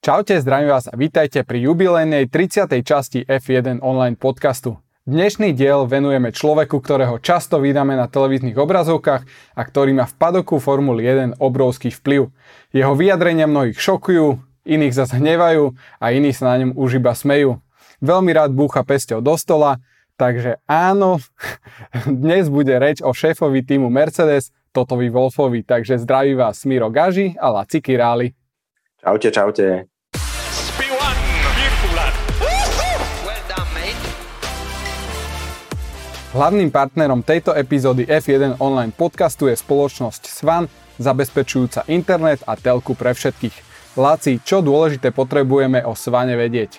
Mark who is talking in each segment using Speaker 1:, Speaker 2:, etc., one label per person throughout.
Speaker 1: Čaute, zdravím vás a vítajte pri jubilejnej 30. časti F1 online podcastu. Dnešný diel venujeme človeku, ktorého často vydáme na televíznych obrazovkách a ktorý má v padoku Formuly 1 obrovský vplyv. Jeho vyjadrenia mnohých šokujú, iných zase hnevajú a iní sa na ňom už iba smejú. Veľmi rád búcha pesťou do stola, takže áno, dnes bude reč o šéfovi týmu Mercedes, Totovi Wolfovi, takže zdraví vás Smiro Gaži a Laci Királi.
Speaker 2: Čaute, čaute.
Speaker 1: Hlavným partnerom tejto epizódy F1 online podcastu je spoločnosť Svan, zabezpečujúca internet a telku pre všetkých. Láci, čo dôležité potrebujeme o Svane vedieť?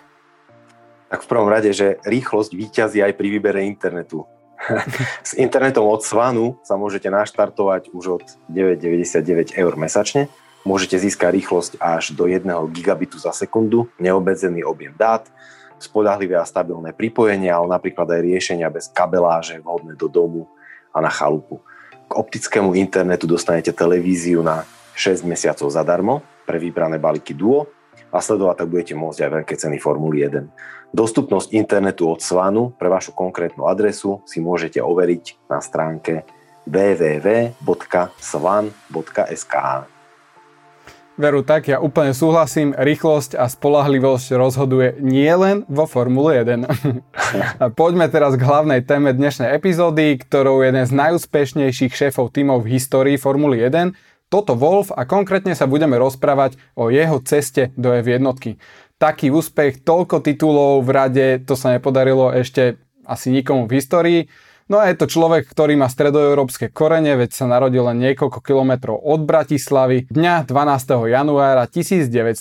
Speaker 2: Tak v prvom rade, že rýchlosť výťazí aj pri výbere internetu. S internetom od Svanu sa môžete naštartovať už od 9,99 eur mesačne Môžete získať rýchlosť až do 1 gigabitu za sekundu, neobmedzený objem dát, spolahlivé a stabilné pripojenie, ale napríklad aj riešenia bez kabeláže vhodné do domu a na chalupu. K optickému internetu dostanete televíziu na 6 mesiacov zadarmo pre vybrané balíky Duo a sledovať tak budete môcť aj veľké ceny Formuly 1. Dostupnosť internetu od Svanu pre vašu konkrétnu adresu si môžete overiť na stránke www.svan.sk.
Speaker 1: Veru, tak ja úplne súhlasím, rýchlosť a spolahlivosť rozhoduje nielen vo Formule 1. a poďme teraz k hlavnej téme dnešnej epizódy, ktorou je jeden z najúspešnejších šéfov tímov v histórii Formuly 1, Toto Wolf a konkrétne sa budeme rozprávať o jeho ceste do F1. Taký úspech, toľko titulov v rade, to sa nepodarilo ešte asi nikomu v histórii. No a je to človek, ktorý má stredoeurópske korene, veď sa narodil len niekoľko kilometrov od Bratislavy dňa 12. januára 1972.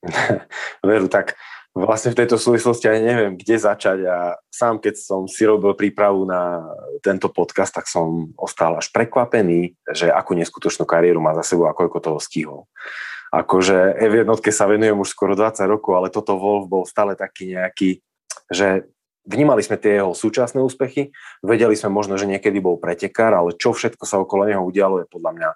Speaker 2: Veru, tak vlastne v tejto súvislosti aj neviem, kde začať a sám keď som si robil prípravu na tento podcast, tak som ostal až prekvapený, že akú neskutočnú kariéru má za sebou a koľko toho stihol. Akože F1 sa venujem už skoro 20 rokov, ale toto Wolf bol stále taký nejaký, že Vnímali sme tie jeho súčasné úspechy, vedeli sme možno, že niekedy bol pretekár, ale čo všetko sa okolo neho udialo je podľa mňa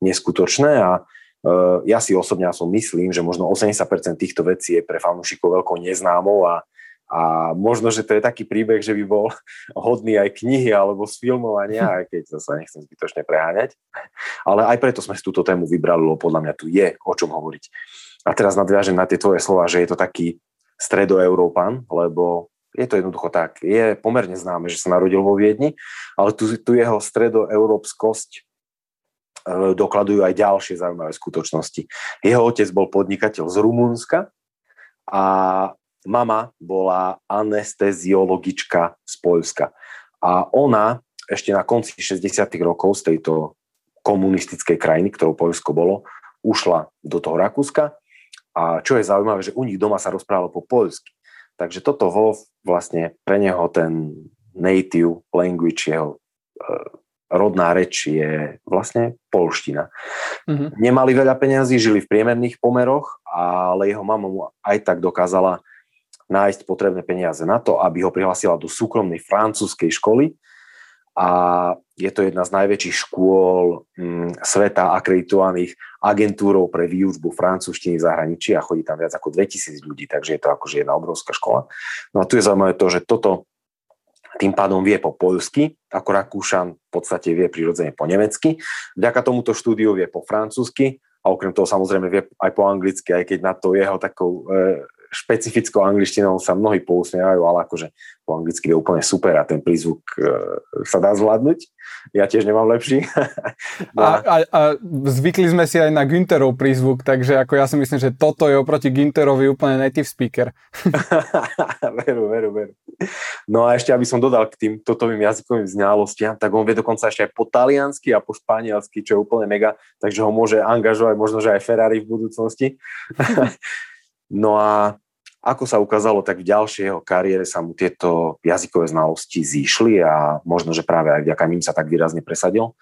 Speaker 2: neskutočné a uh, ja si osobne som myslím, že možno 80% týchto vecí je pre fanúšikov veľkou neznámou a, a možno, že to je taký príbeh, že by bol hodný aj knihy alebo z filmovania, aj keď sa nechcem zbytočne preháňať. Ale aj preto sme si túto tému vybrali, lebo podľa mňa tu je o čom hovoriť. A teraz nadviažem na tie tvoje slova, že je to taký stredoeurópan, lebo je to jednoducho tak. Je pomerne známe, že sa narodil vo Viedni, ale tu, tu jeho stredoeurópskosť e, dokladujú aj ďalšie zaujímavé skutočnosti. Jeho otec bol podnikateľ z Rumunska a mama bola anesteziologička z Poľska. A ona ešte na konci 60. rokov z tejto komunistickej krajiny, ktorou Poľsko bolo, ušla do toho Rakúska. A čo je zaujímavé, že u nich doma sa rozprávalo po poľsky. Takže toto Wolf vlastne pre neho ten native language, jeho uh, rodná reč je vlastne polština. Mm-hmm. Nemali veľa peňazí, žili v priemerných pomeroch, ale jeho mama mu aj tak dokázala nájsť potrebné peniaze na to, aby ho prihlasila do súkromnej francúzskej školy, a je to jedna z najväčších škôl mm, sveta akreditovaných agentúrov pre výučbu francúzštiny v zahraničí a chodí tam viac ako 2000 ľudí, takže je to akože jedna obrovská škola. No a tu je zaujímavé to, že toto tým pádom vie po poľsky, ako Rakúšan v podstate vie prirodzene po nemecky. Vďaka tomuto štúdiu vie po francúzsky a okrem toho samozrejme vie aj po anglicky, aj keď na to jeho takou e, špecifickou angličtinou sa mnohí pousmievajú, ale akože po anglicky je úplne super a ten prízvuk e, sa dá zvládnuť. Ja tiež nemám lepší.
Speaker 1: a, a, a zvykli sme si aj na Günterov prízvuk, takže ako ja si myslím, že toto je oproti Günterovi úplne native speaker.
Speaker 2: veru, veru, veru. No a ešte, aby som dodal k tým totovým jazykovým znalostiam, tak on vie dokonca ešte aj po taliansky a po španielsky, čo je úplne mega, takže ho môže angažovať možno, že aj Ferrari v budúcnosti. No a ako sa ukázalo, tak v ďalšej jeho kariére sa mu tieto jazykové znalosti zíšli a možno, že práve aj vďaka ním sa tak výrazne presadil.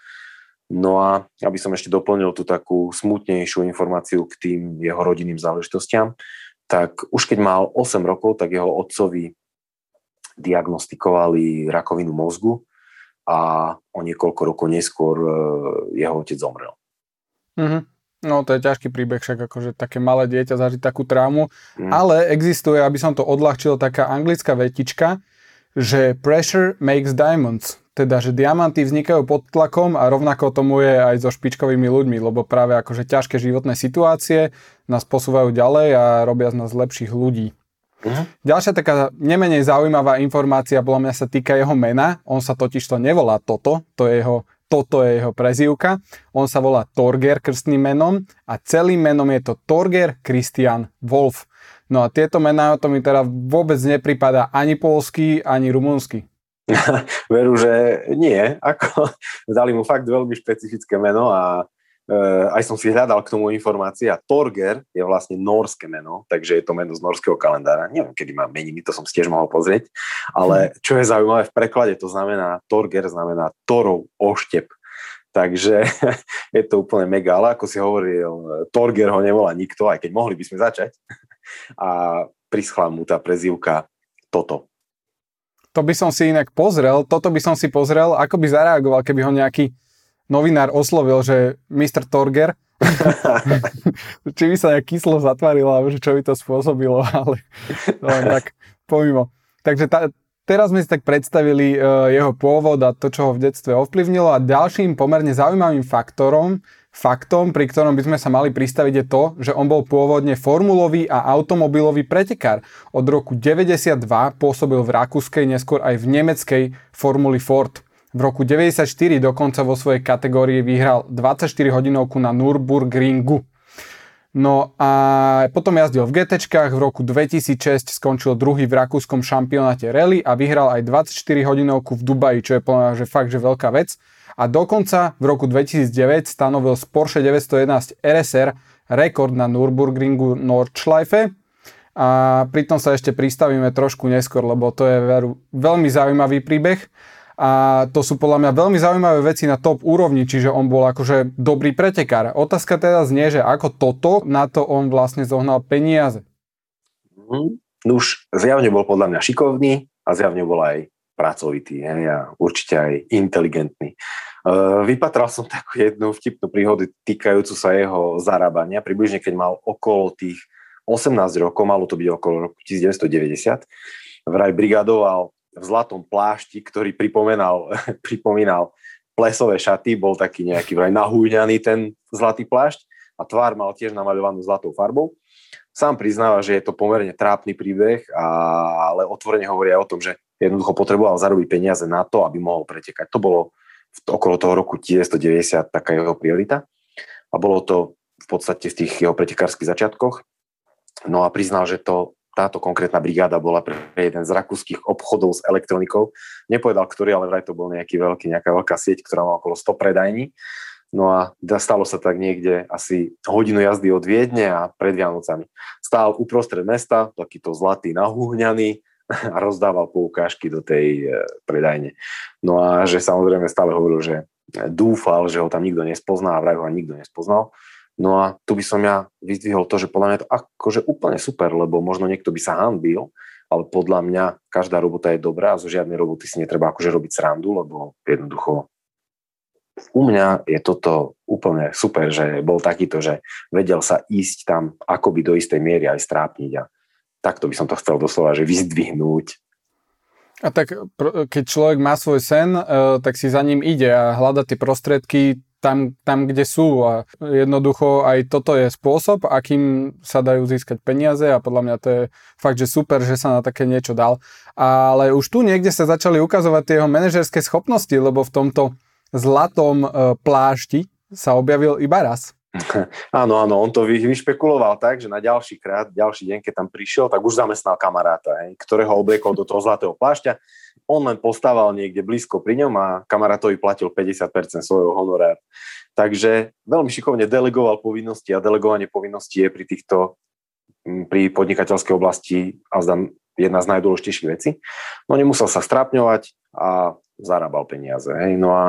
Speaker 2: No a aby som ešte doplnil tú takú smutnejšiu informáciu k tým jeho rodinným záležitostiam, tak už keď mal 8 rokov, tak jeho otcovi diagnostikovali rakovinu mozgu a o niekoľko rokov neskôr e, jeho otec zomrel.
Speaker 1: Mm-hmm. No to je ťažký príbeh, však akože také malé dieťa zažiť takú traumu, mm. ale existuje, aby som to odľahčil, taká anglická vetička, že pressure makes diamonds. Teda, že diamanty vznikajú pod tlakom a rovnako tomu je aj so špičkovými ľuďmi, lebo práve akože ťažké životné situácie nás posúvajú ďalej a robia z nás lepších ľudí. Uh-huh. Ďalšia taká nemenej zaujímavá informácia podľa mňa sa týka jeho mena. On sa totiž to nevolá Toto, to je jeho, toto je jeho prezývka. On sa volá Torger krstným menom a celým menom je to Torger Christian Wolf. No a tieto mená to mi teda vôbec nepripada ani polský, ani rumúnsky.
Speaker 2: Veru, že nie. Ako, dali mu fakt veľmi špecifické meno a aj som si hľadal k tomu informácie a Torger je vlastne norské meno, takže je to meno z norského kalendára. Neviem, kedy má meniny, to som si tiež mohol pozrieť, ale hm. čo je zaujímavé v preklade, to znamená Torger znamená Torov oštep. Takže je to úplne mega, ale ako si hovoril, Torger ho nevolá nikto, aj keď mohli by sme začať. A prischla mu tá prezývka toto.
Speaker 1: To by som si inak pozrel, toto by som si pozrel, ako by zareagoval, keby ho nejaký novinár oslovil, že Mr. Torger, či by sa nejak kyslo zatvarilo, alebo že čo by to spôsobilo, ale len tak pomimo. Takže tá, teraz sme si tak predstavili uh, jeho pôvod a to, čo ho v detstve ovplyvnilo a ďalším pomerne zaujímavým faktorom Faktom, pri ktorom by sme sa mali pristaviť je to, že on bol pôvodne formulový a automobilový pretekár. Od roku 92 pôsobil v rakúskej, neskôr aj v nemeckej Formuli Ford. V roku 94 dokonca vo svojej kategórii vyhral 24 hodinovku na Nürburgringu. No a potom jazdil v GT, v roku 2006 skončil druhý v rakúskom šampionáte rally a vyhral aj 24 hodinovku v Dubaji, čo je že fakt, že veľká vec. A dokonca v roku 2009 stanovil z Porsche 911 RSR rekord na Nürburgringu Nordschleife. A pritom sa ešte pristavíme trošku neskôr, lebo to je veru, veľmi zaujímavý príbeh a to sú podľa mňa veľmi zaujímavé veci na top úrovni, čiže on bol akože dobrý pretekár. Otázka teda znie, že ako toto na to on vlastne zohnal peniaze.
Speaker 2: Mm, už zjavne bol podľa mňa šikovný a zjavne bol aj pracovitý hej, a určite aj inteligentný. Uh, vypatral som takú jednu vtipnú príhodu týkajúcu sa jeho zarábania. Približne keď mal okolo tých 18 rokov, malo to byť okolo roku 1990, vraj brigadoval v zlatom plášti, ktorý pripomínal, pripomínal plesové šaty, bol taký nejaký vraj nahúňaný ten zlatý plášť a tvár mal tiež namaľovanú zlatou farbou. Sám priznáva, že je to pomerne trápny príbeh, a, ale otvorene hovorí aj o tom, že jednoducho potreboval zarobiť peniaze na to, aby mohol pretekať. To bolo v, okolo toho roku 1990 taká jeho priorita a bolo to v podstate v tých jeho pretekárskych začiatkoch. No a priznal, že to, táto konkrétna brigáda bola pre jeden z rakúskych obchodov s elektronikou. Nepovedal, ktorý, ale vraj to bol nejaký veľký, nejaká veľká sieť, ktorá má okolo 100 predajní No a stalo sa tak niekde asi hodinu jazdy od Viedne a pred Vianocami. Stál uprostred mesta, takýto zlatý nahúhňaný a rozdával poukážky do tej e, predajne. No a že samozrejme stále hovoril, že dúfal, že ho tam nikto nespozná a vraj ho nikto nespoznal. No a tu by som ja vyzdvihol to, že podľa mňa to akože úplne super, lebo možno niekto by sa hanbil, ale podľa mňa každá robota je dobrá a zo žiadnej roboty si netreba akože robiť srandu, lebo jednoducho u mňa je toto úplne super, že bol takýto, že vedel sa ísť tam akoby do istej miery aj strápniť a takto by som to chcel doslova, že vyzdvihnúť.
Speaker 1: A tak keď človek má svoj sen, e, tak si za ním ide a hľada tie prostriedky tam, tam, kde sú a jednoducho aj toto je spôsob, akým sa dajú získať peniaze a podľa mňa to je fakt, že super, že sa na také niečo dal. Ale už tu niekde sa začali ukazovať tie jeho manažerské schopnosti, lebo v tomto zlatom e, plášti sa objavil iba raz.
Speaker 2: Áno, áno, on to vyšpekuloval tak, že na ďalší krát, ďalší deň, keď tam prišiel, tak už zamestnal kamaráta, hej, ktorého obliekol do toho zlatého plášťa. On len postával niekde blízko pri ňom a kamarátovi platil 50% svojho honoráru. Takže veľmi šikovne delegoval povinnosti a delegovanie povinností je pri týchto pri podnikateľskej oblasti a zdám jedna z najdôležitejších vecí. No nemusel sa strápňovať a zarábal peniaze. Hej. No a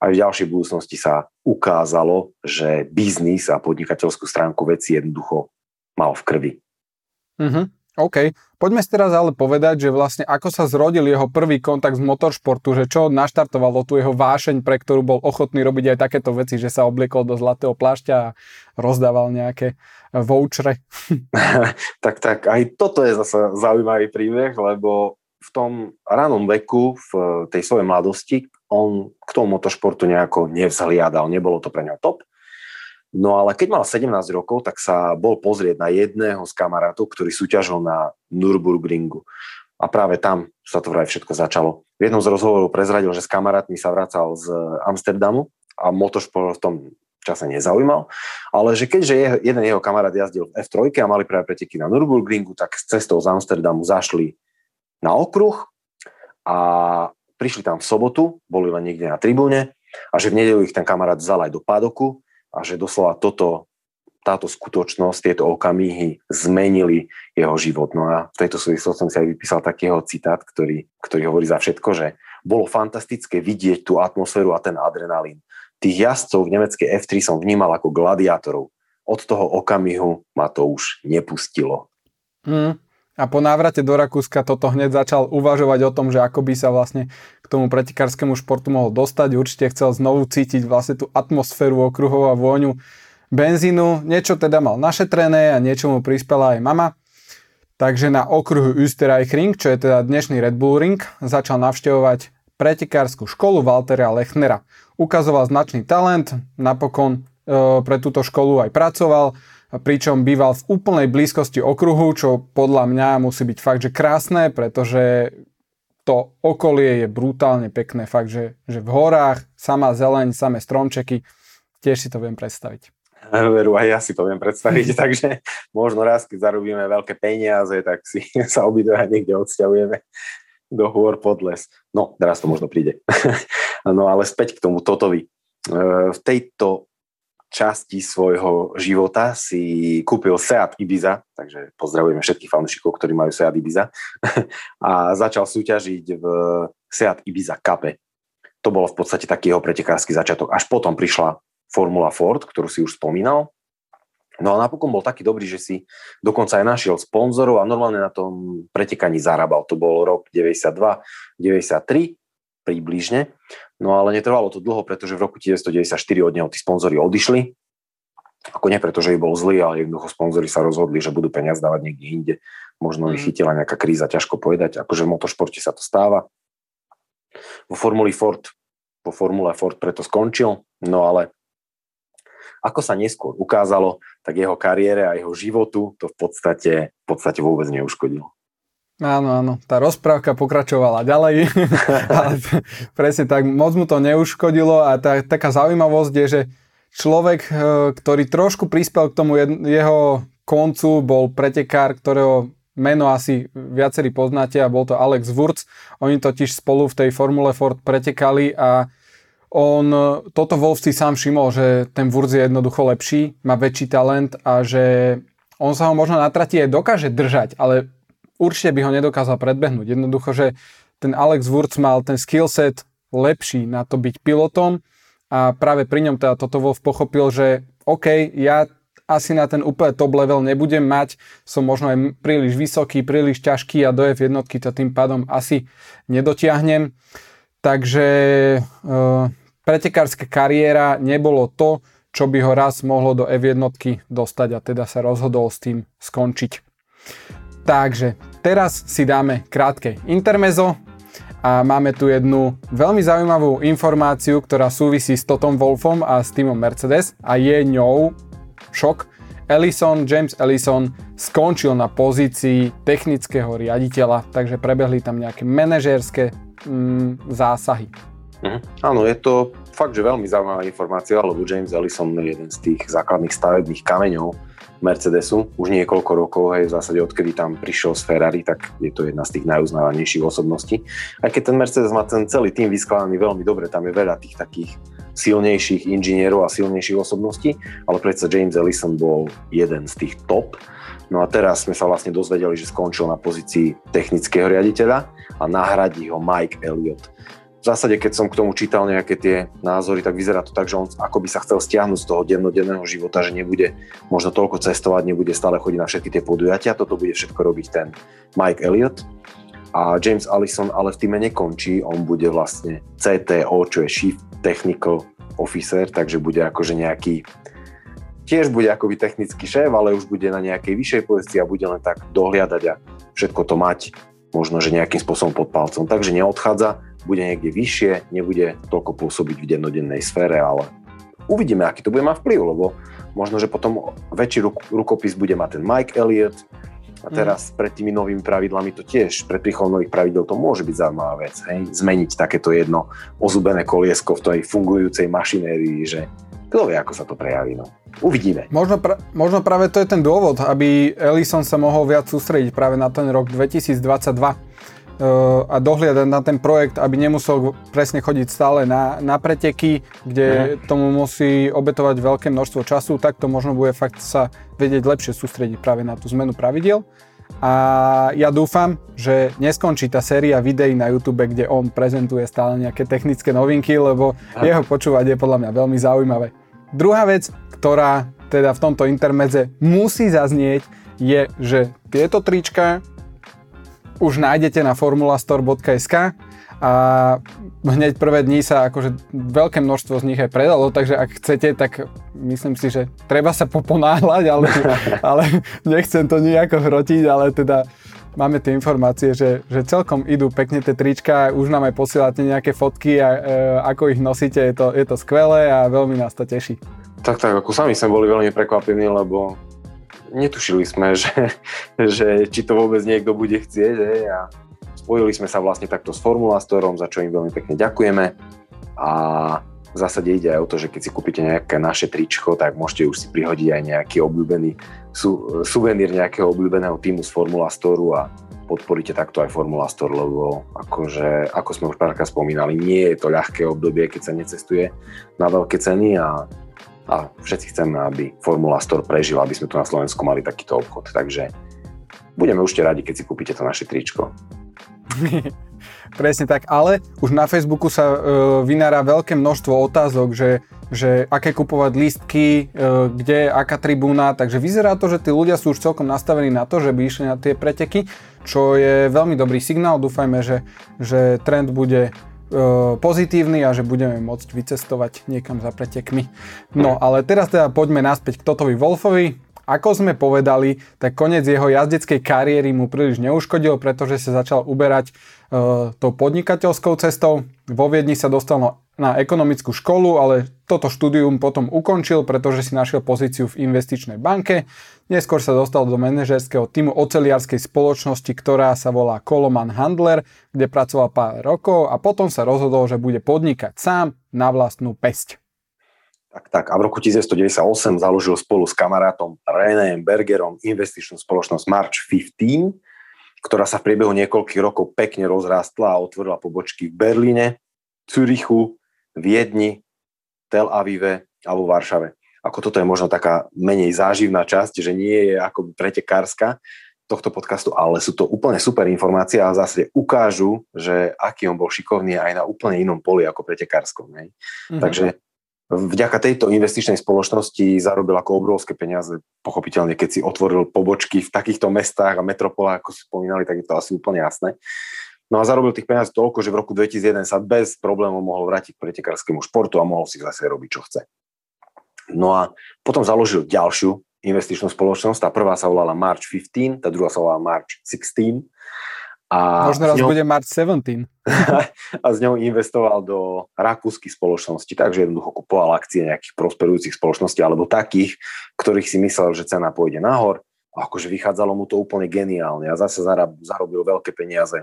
Speaker 2: aj v ďalšej budúcnosti sa ukázalo, že biznis a podnikateľskú stránku veci jednoducho mal v krvi.
Speaker 1: Uh-huh. OK, poďme si teraz ale povedať, že vlastne ako sa zrodil jeho prvý kontakt z motoršportu, že čo naštartovalo tu jeho vášeň, pre ktorú bol ochotný robiť aj takéto veci, že sa obliekol do zlatého plášťa a rozdával nejaké vouchere.
Speaker 2: tak, tak, aj toto je zase zaujímavý príbeh, lebo v tom ranom veku, v tej svojej mladosti, on k tomu motoršportu nejako nevzhliadal, nebolo to pre neho top No ale keď mal 17 rokov, tak sa bol pozrieť na jedného z kamarátov, ktorý súťažil na Nürburgringu. A práve tam sa to vraj všetko začalo. V jednom z rozhovorov prezradil, že s kamarátmi sa vracal z Amsterdamu a motošport v tom čase nezaujímal, ale že keďže jeden jeho kamarát jazdil v F3 a mali práve preteky na Nürburgringu, tak s cestou z Amsterdamu zašli na okruh a prišli tam v sobotu, boli len niekde na tribúne a že v nedelu ich ten kamarát vzal aj do padoku a že doslova toto, táto skutočnosť, tieto okamihy zmenili jeho život. No a v tejto súvislosti som si aj vypísal taký jeho citát, ktorý, ktorý hovorí za všetko, že bolo fantastické vidieť tú atmosféru a ten adrenalín. Tých jazdcov v nemeckej F3 som vnímal ako gladiátorov. Od toho okamihu ma to už nepustilo.
Speaker 1: Mm. A po návrate do Rakúska toto hneď začal uvažovať o tom, že ako by sa vlastne k tomu pretikárskému športu mohol dostať. Určite chcel znovu cítiť vlastne tú atmosféru okruhov a vôňu benzínu. Niečo teda mal našetrené a niečo mu prispela aj mama. Takže na okruhu Österreichring, čo je teda dnešný Red Bull Ring, začal navštevovať pretekárskú školu Waltera Lechnera. Ukazoval značný talent, napokon e, pre túto školu aj pracoval pričom býval v úplnej blízkosti okruhu, čo podľa mňa musí byť fakt, že krásne, pretože to okolie je brutálne pekné, fakt, že, že v horách, sama zeleň, samé stromčeky, tiež si to viem predstaviť.
Speaker 2: Veru, aj ja si to viem predstaviť, takže možno raz, keď zarobíme veľké peniaze, tak si sa obidva niekde odsťahujeme do hôr pod les. No, teraz to možno príde. no ale späť k tomu Totovi. E, v tejto časti svojho života si kúpil Seat Ibiza, takže pozdravujeme všetkých fanúšikov, ktorí majú Seat Ibiza, a začal súťažiť v Seat Ibiza Cup. To bolo v podstate taký jeho pretekársky začiatok. Až potom prišla Formula Ford, ktorú si už spomínal. No a napokon bol taký dobrý, že si dokonca aj našiel sponzorov a normálne na tom pretekaní zarábal. To bol rok 92, 93 približne. No ale netrvalo to dlho, pretože v roku 1994 od neho tí sponzory odišli. Ako nie preto, že bol zlý, ale jednoducho sponzory sa rozhodli, že budú peniaz dávať niekde inde. Možno ich mm. chytila nejaká kríza, ťažko povedať. Akože v motošporte sa to stáva. Vo Formuli Ford, po Formule Ford preto skončil, no ale ako sa neskôr ukázalo, tak jeho kariére a jeho životu to v podstate, v podstate vôbec neuškodilo.
Speaker 1: Áno, áno, tá rozprávka pokračovala ďalej, ale presne tak, moc mu to neuškodilo a tá, taká zaujímavosť je, že človek, e, ktorý trošku prispel k tomu jeho koncu, bol pretekár, ktorého meno asi viacerí poznáte a bol to Alex Wurz. Oni totiž spolu v tej Formule Ford pretekali a on toto Wolf si sám všimol, že ten Wurz je jednoducho lepší, má väčší talent a že on sa ho možno na trati aj dokáže držať, ale určite by ho nedokázal predbehnúť. Jednoducho, že ten Alex Wurz mal ten skillset lepší na to byť pilotom a práve pri ňom teda toto Wolf pochopil, že OK, ja asi na ten úplne top level nebudem mať, som možno aj príliš vysoký, príliš ťažký a do F jednotky to tým pádom asi nedotiahnem. Takže e, pretekárska kariéra nebolo to, čo by ho raz mohlo do F jednotky dostať a teda sa rozhodol s tým skončiť. Takže teraz si dáme krátke intermezo a máme tu jednu veľmi zaujímavú informáciu, ktorá súvisí s Totom Wolfom a s týmom Mercedes a je ňou šok. Ellison, James Ellison skončil na pozícii technického riaditeľa, takže prebehli tam nejaké manažérske mm, zásahy.
Speaker 2: Mhm. Áno, je to fakt, že veľmi zaujímavá informácia, lebo James Ellison je jeden z tých základných stavebných kameňov Mercedesu už niekoľko rokov, hej, v zásade odkedy tam prišiel z Ferrari, tak je to jedna z tých najuznávanejších osobností. Aj keď ten Mercedes má ten celý tým vyskladaný veľmi dobre, tam je veľa tých takých silnejších inžinierov a silnejších osobností, ale predsa James Ellison bol jeden z tých top. No a teraz sme sa vlastne dozvedeli, že skončil na pozícii technického riaditeľa a nahradí ho Mike Elliott. Zásade, keď som k tomu čítal nejaké tie názory, tak vyzerá to tak, že on ako by sa chcel stiahnuť z toho dennodenného života, že nebude možno toľko cestovať, nebude stále chodiť na všetky tie podujatia. Toto bude všetko robiť ten Mike Elliot. A James Allison ale v týme nekončí, on bude vlastne CTO, čo je Chief Technical Officer, takže bude akože nejaký tiež bude akoby technický šéf, ale už bude na nejakej vyššej pozícii a bude len tak dohliadať a všetko to mať možno, že nejakým spôsobom pod palcom. Takže neodchádza, bude niekde vyššie, nebude toľko pôsobiť v dennodennej sfére, ale uvidíme, aký to bude mať vplyv, lebo možno, že potom väčší ruk- rukopis bude mať ten Mike Elliott a teraz mm. pred tými novými pravidlami to tiež, pred príchodom nových pravidel to môže byť zaujímavá vec, hej? zmeniť takéto jedno ozubené koliesko v tej fungujúcej mašinérii, že kto vie, ako sa to prejaví. No. Uvidíme.
Speaker 1: Možno, pra- možno práve to je ten dôvod, aby Ellison sa mohol viac sústrediť práve na ten rok 2022 uh, a dohliadať na ten projekt, aby nemusel presne chodiť stále na, na preteky, kde uh-huh. tomu musí obetovať veľké množstvo času, tak to možno bude fakt sa vedieť lepšie sústrediť práve na tú zmenu pravidiel. A ja dúfam, že neskončí tá séria videí na YouTube, kde on prezentuje stále nejaké technické novinky, lebo jeho počúvať je podľa mňa veľmi zaujímavé. Druhá vec, ktorá teda v tomto intermedze musí zaznieť, je, že tieto trička už nájdete na formulastore.sk a hneď prvé dni sa akože veľké množstvo z nich aj predalo, takže ak chcete, tak myslím si, že treba sa poponáhľať, ale, ale nechcem to nejako hrotiť, ale teda máme tie informácie, že, že celkom idú pekne tie trička, už nám aj posielate nejaké fotky a e, ako ich nosíte, je to, je to skvelé a veľmi nás to teší.
Speaker 2: Tak, tak, ako sami sme boli veľmi prekvapení, lebo netušili sme, že, že či to vôbec niekto bude chcieť. Hej, a spojili sme sa vlastne takto s Formulástorom, za čo im veľmi pekne ďakujeme. A v zásade ide aj o to, že keď si kúpite nejaké naše tričko, tak môžete už si prihodiť aj nejaký obľúbený su, suvenír nejakého obľúbeného týmu z Formula Storu a podporíte takto aj Formula Store, lebo akože, ako sme už párkrát spomínali, nie je to ľahké obdobie, keď sa necestuje na veľké ceny a a všetci chceme, aby Formula Store prežila, aby sme tu na Slovensku mali takýto obchod. Takže budeme už radi, keď si kúpite to naše tričko.
Speaker 1: Presne tak, ale už na Facebooku sa e, vynára veľké množstvo otázok, že, že aké kupovať lístky, e, kde, aká tribúna, takže vyzerá to, že tí ľudia sú už celkom nastavení na to, že by išli na tie preteky, čo je veľmi dobrý signál, dúfajme, že, že trend bude pozitívny a že budeme môcť vycestovať niekam za pretekmi. No ale teraz teda poďme naspäť k Totovi Wolfovi. Ako sme povedali, tak koniec jeho jazdeckej kariéry mu príliš neuškodil, pretože sa začal uberať e, tou podnikateľskou cestou. Vo Viedni sa dostal na ekonomickú školu, ale toto štúdium potom ukončil, pretože si našiel pozíciu v investičnej banke. Neskôr sa dostal do manažerského týmu oceliarskej spoločnosti, ktorá sa volá Koloman Handler, kde pracoval pár rokov a potom sa rozhodol, že bude podnikať sám na vlastnú pesť.
Speaker 2: Tak, tak. A v roku 1998 založil spolu s kamarátom René Bergerom investičnú spoločnosť March 15, ktorá sa v priebehu niekoľkých rokov pekne rozrástla a otvorila pobočky v Berlíne, Zürichu, Viedni, Tel Avive a vo Varšave. Ako toto je možno taká menej záživná časť, že nie je ako pretekárska tohto podcastu, ale sú to úplne super informácie a zase ukážu, že aký on bol šikovný aj na úplne inom poli ako pretekárskom. Mm-hmm. Takže vďaka tejto investičnej spoločnosti zarobil ako obrovské peniaze. Pochopiteľne, keď si otvoril pobočky v takýchto mestách a metropolách, ako si spomínali, tak je to asi úplne jasné. No a zarobil tých peniazí toľko, že v roku 2001 sa bez problémov mohol vrátiť k pretekárskému športu a mohol si zase robiť, čo chce. No a potom založil ďalšiu investičnú spoločnosť. Tá prvá sa volala March 15, tá druhá sa volala March 16
Speaker 1: a Možno raz ňou, bude March 17.
Speaker 2: a z ňou investoval do rakúskych spoločností, takže jednoducho kupoval akcie nejakých prosperujúcich spoločností alebo takých, ktorých si myslel, že cena pôjde nahor. A akože vychádzalo mu to úplne geniálne a zase zarobil veľké peniaze.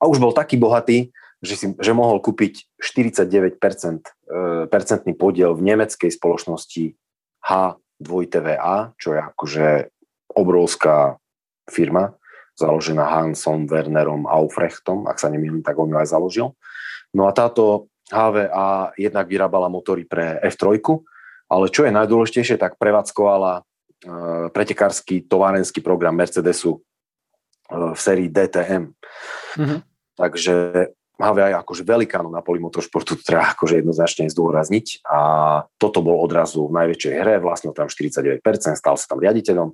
Speaker 2: A už bol taký bohatý, že, si, že mohol kúpiť 49% e, percentný podiel v nemeckej spoločnosti H2TVA, čo je akože obrovská firma založená Hansom Wernerom Aufrechtom, ak sa nemýlim, tak on ju aj založil. No a táto HVA jednak vyrábala motory pre F3, ale čo je najdôležitejšie, tak prevádzkovala e, pretekársky továrenský program Mercedesu e, v sérii DTM. Mm-hmm. Takže HVA je akože velikánom na poli motoršportu, to treba akože jednoznačne zdôrazniť. A toto bol odrazu v najväčšej hre, vlastne tam 49%, stal sa tam riaditeľom,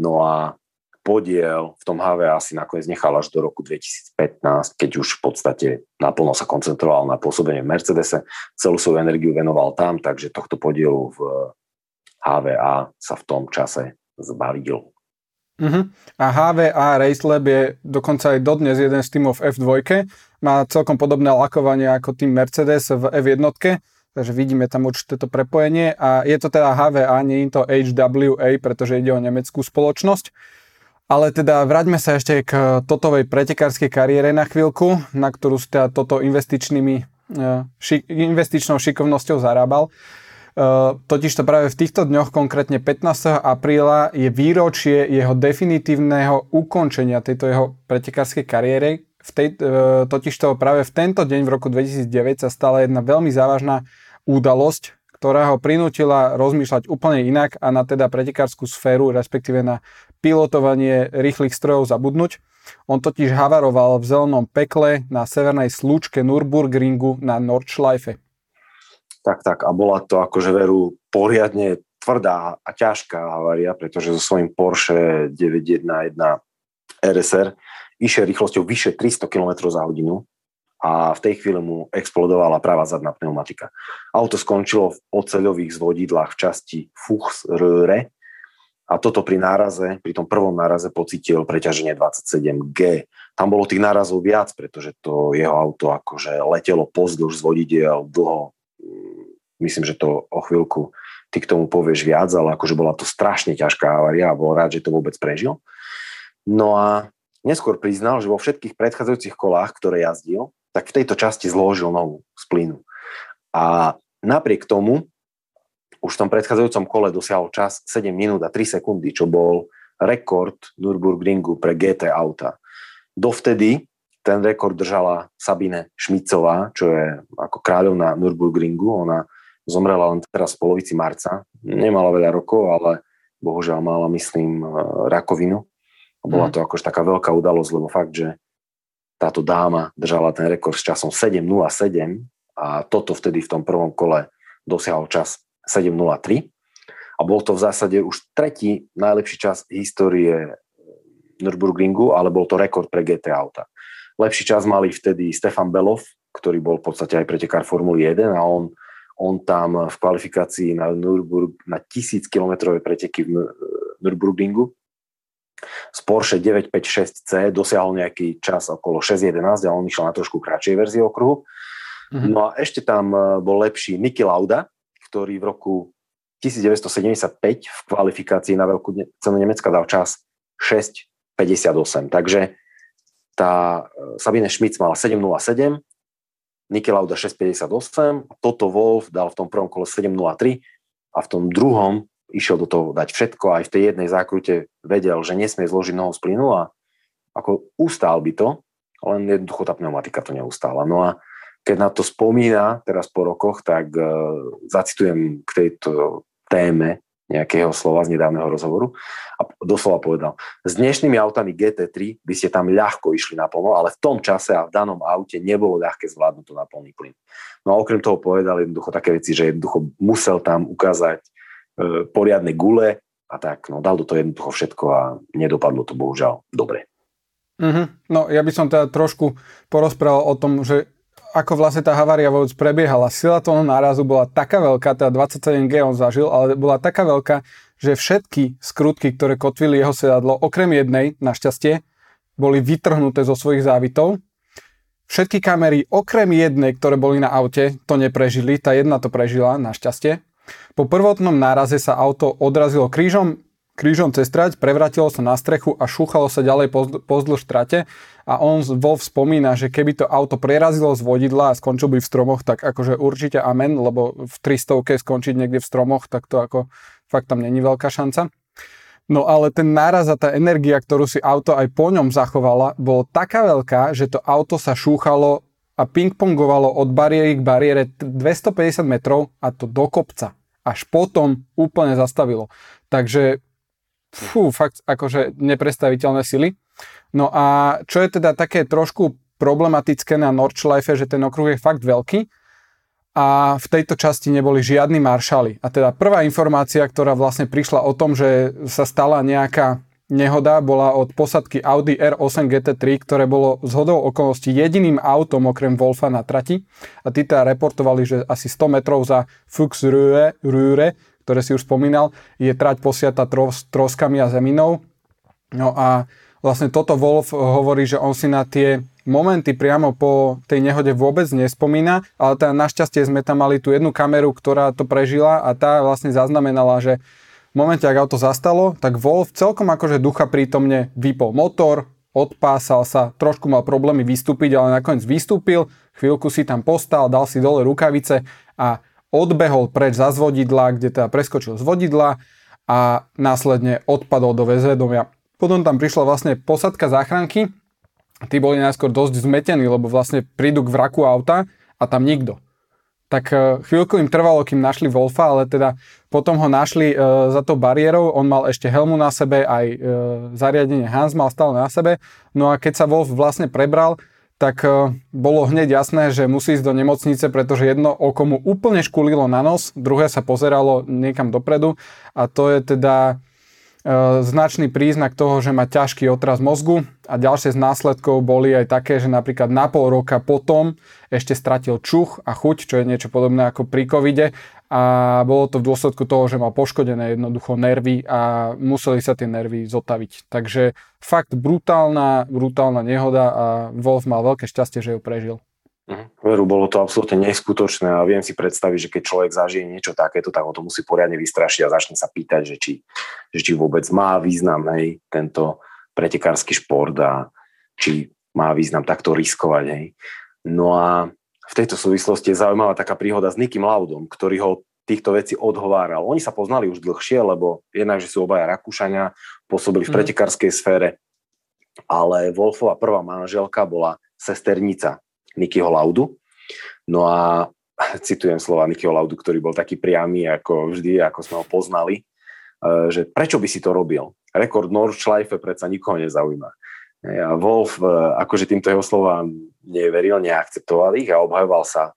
Speaker 2: no a podiel v tom HVA asi nakoniec nechal až do roku 2015, keď už v podstate naplno sa koncentroval na pôsobenie v Mercedese, celú svoju energiu venoval tam, takže tohto podielu v HVA sa v tom čase zbavil.
Speaker 1: Uh-huh. A HVA Race je dokonca aj dodnes jeden z týmov v F2. Má celkom podobné lakovanie ako tým Mercedes v F1, takže vidíme tam určite to prepojenie. A je to teda HVA, nie je to HWA, pretože ide o nemeckú spoločnosť. Ale teda vráťme sa ešte k Totovej pretekárskej kariére na chvíľku, na ktorú si teda toto investičnými, e, šik, investičnou šikovnosťou zarábal. Uh, totiž to práve v týchto dňoch, konkrétne 15. apríla, je výročie jeho definitívneho ukončenia tejto jeho pretekárskej kariéry. V tej, uh, totiž to práve v tento deň v roku 2009 sa stala jedna veľmi závažná udalosť, ktorá ho prinútila rozmýšľať úplne inak a na teda pretekárskú sféru, respektíve na pilotovanie rýchlych strojov zabudnúť. On totiž havaroval v zelenom pekle na severnej slúčke Nürburgringu na Nordschleife.
Speaker 2: Tak, tak. A bola to akože veru poriadne tvrdá a ťažká havária, pretože so svojím Porsche 911 RSR išiel rýchlosťou vyše 300 km za hodinu a v tej chvíli mu explodovala práva zadná pneumatika. Auto skončilo v oceľových zvodidlách v časti Fuchsröhre a toto pri náraze, pri tom prvom náraze pocitil preťaženie 27G. Tam bolo tých nárazov viac, pretože to jeho auto akože letelo pozdĺž zvodidiel dlho myslím, že to o chvíľku ty k tomu povieš viac, ale akože bola to strašne ťažká havária a bol rád, že to vôbec prežil. No a neskôr priznal, že vo všetkých predchádzajúcich kolách, ktoré jazdil, tak v tejto časti zložil nohu z plynu. A napriek tomu už v tom predchádzajúcom kole dosiahol čas 7 minút a 3 sekundy, čo bol rekord Nürburgringu pre GT auta. Dovtedy ten rekord držala Sabine Šmicová, čo je ako kráľovná Nürburgringu. Ona Zomrela len teraz v polovici marca. Nemala veľa rokov, ale bohužiaľ mala, myslím, e, rakovinu. A bola mhm. to akož taká veľká udalosť, lebo fakt, že táto dáma držala ten rekord s časom 7.07 a toto vtedy v tom prvom kole dosiahol čas 7.03 a bol to v zásade už tretí najlepší čas histórie Nürburgringu, ale bol to rekord pre GT auta. Lepší čas mali vtedy Stefan Belov, ktorý bol v podstate aj pretekár Formuly 1 a on on tam v kvalifikácii na, Nürburg, na 1000 km preteky v Nürburgringu z Porsche 956C dosiahol nejaký čas okolo 6.11 a on išiel na trošku kratšej verzii okruhu. Mm-hmm. No a ešte tam e, bol lepší Niki Lauda, ktorý v roku 1975 v kvalifikácii na veľkú cenu Nemecka dal čas 6.58. Takže tá e, Sabine Schmitz mala 7.07 Niki Lauda 6.58, toto Wolf dal v tom prvom kole 7.03 a v tom druhom išiel do toho dať všetko, aj v tej jednej zákrute vedel, že nesmie zložiť nohu z plynu a ako ustál by to, len jednoducho tá pneumatika to neustála. No a keď na to spomína teraz po rokoch, tak uh, zacitujem k tejto téme nejakého slova z nedávneho rozhovoru a doslova povedal, s dnešnými autami GT3 by ste tam ľahko išli na plno, ale v tom čase a v danom aute nebolo ľahké zvládnuť to na plný plyn. No a okrem toho povedal jednoducho také veci, že jednoducho musel tam ukázať e, poriadne gule a tak, no dal do toho jednoducho všetko a nedopadlo to bohužiaľ dobre.
Speaker 1: Mm-hmm. No ja by som teda trošku porozprával o tom, že ako vlastne tá havária vôbec prebiehala. Sila toho nárazu bola taká veľká, teda 27G on zažil, ale bola taká veľká, že všetky skrutky, ktoré kotvili jeho sedadlo, okrem jednej, našťastie, boli vytrhnuté zo svojich závitov. Všetky kamery, okrem jednej, ktoré boli na aute, to neprežili, tá jedna to prežila, našťastie. Po prvotnom náraze sa auto odrazilo krížom, krížom cez trať, prevratilo sa na strechu a šúchalo sa ďalej pozdĺž trate a on vo spomína, že keby to auto prerazilo z vodidla a skončil by v stromoch, tak akože určite amen, lebo v 300 skončiť niekde v stromoch, tak to ako fakt tam není veľká šanca. No ale ten náraz a tá energia, ktorú si auto aj po ňom zachovala, bolo taká veľká, že to auto sa šúchalo a pingpongovalo od bariéry k bariére 250 metrov a to do kopca. Až potom úplne zastavilo. Takže fú, fakt akože neprestaviteľné sily. No a čo je teda také trošku problematické na Nordschleife, že ten okruh je fakt veľký a v tejto časti neboli žiadni maršali. A teda prvá informácia, ktorá vlastne prišla o tom, že sa stala nejaká nehoda, bola od posadky Audi R8 GT3, ktoré bolo z hodou okolností jediným autom okrem Wolfa na trati. A tí teda reportovali, že asi 100 metrov za Fuchs Rühre, ktoré si už spomínal, je trať posiata tros, troskami a zeminou. No a vlastne toto Wolf hovorí, že on si na tie momenty priamo po tej nehode vôbec nespomína, ale teda našťastie sme tam mali tú jednu kameru, ktorá to prežila a tá vlastne zaznamenala, že v momente, ak auto zastalo, tak Wolf celkom akože ducha prítomne vypol motor, odpásal sa, trošku mal problémy vystúpiť, ale nakoniec vystúpil, chvíľku si tam postal, dal si dole rukavice a odbehol preč za zvodidla, kde teda preskočil z vodidla a následne odpadol do väzvedomia. Potom tam prišla vlastne posadka záchranky, tí boli najskôr dosť zmetení, lebo vlastne prídu k vraku auta a tam nikto. Tak e, chvíľku im trvalo, kým našli Wolfa, ale teda potom ho našli e, za tou bariérou, on mal ešte helmu na sebe, aj e, zariadenie Hans mal stále na sebe. No a keď sa Wolf vlastne prebral, tak e, bolo hneď jasné, že musí ísť do nemocnice, pretože jedno oko mu úplne škulilo na nos, druhé sa pozeralo niekam dopredu a to je teda značný príznak toho, že má ťažký otraz mozgu a ďalšie z následkov boli aj také, že napríklad na pol roka potom ešte stratil čuch a chuť, čo je niečo podobné ako pri covide a bolo to v dôsledku toho, že mal poškodené jednoducho nervy a museli sa tie nervy zotaviť. Takže fakt brutálna, brutálna nehoda a Wolf mal veľké šťastie, že ju prežil.
Speaker 2: Mhm. Veru, bolo to absolútne neskutočné a viem si predstaviť, že keď človek zažije niečo takéto, tak ho to musí poriadne vystrašiť a začne sa pýtať, že či, že či vôbec má význam hej, tento pretekársky šport a či má význam takto riskovať. Hej. No a v tejto súvislosti je zaujímavá taká príhoda s Nikim Laudom, ktorý ho týchto vecí odhováral. Oni sa poznali už dlhšie, lebo jednak, že sú obaja Rakúšania, pôsobili v mhm. pretekárskej sfére, ale Wolfova prvá manželka bola sesternica Nikyho Laudu. No a citujem slova Nikyho Laudu, ktorý bol taký priamy ako vždy, ako sme ho poznali, e, že prečo by si to robil? Rekord Nordschleife predsa nikoho nezaujíma. A Wolf e, akože týmto jeho slovám neveril, neakceptoval ich a obhajoval sa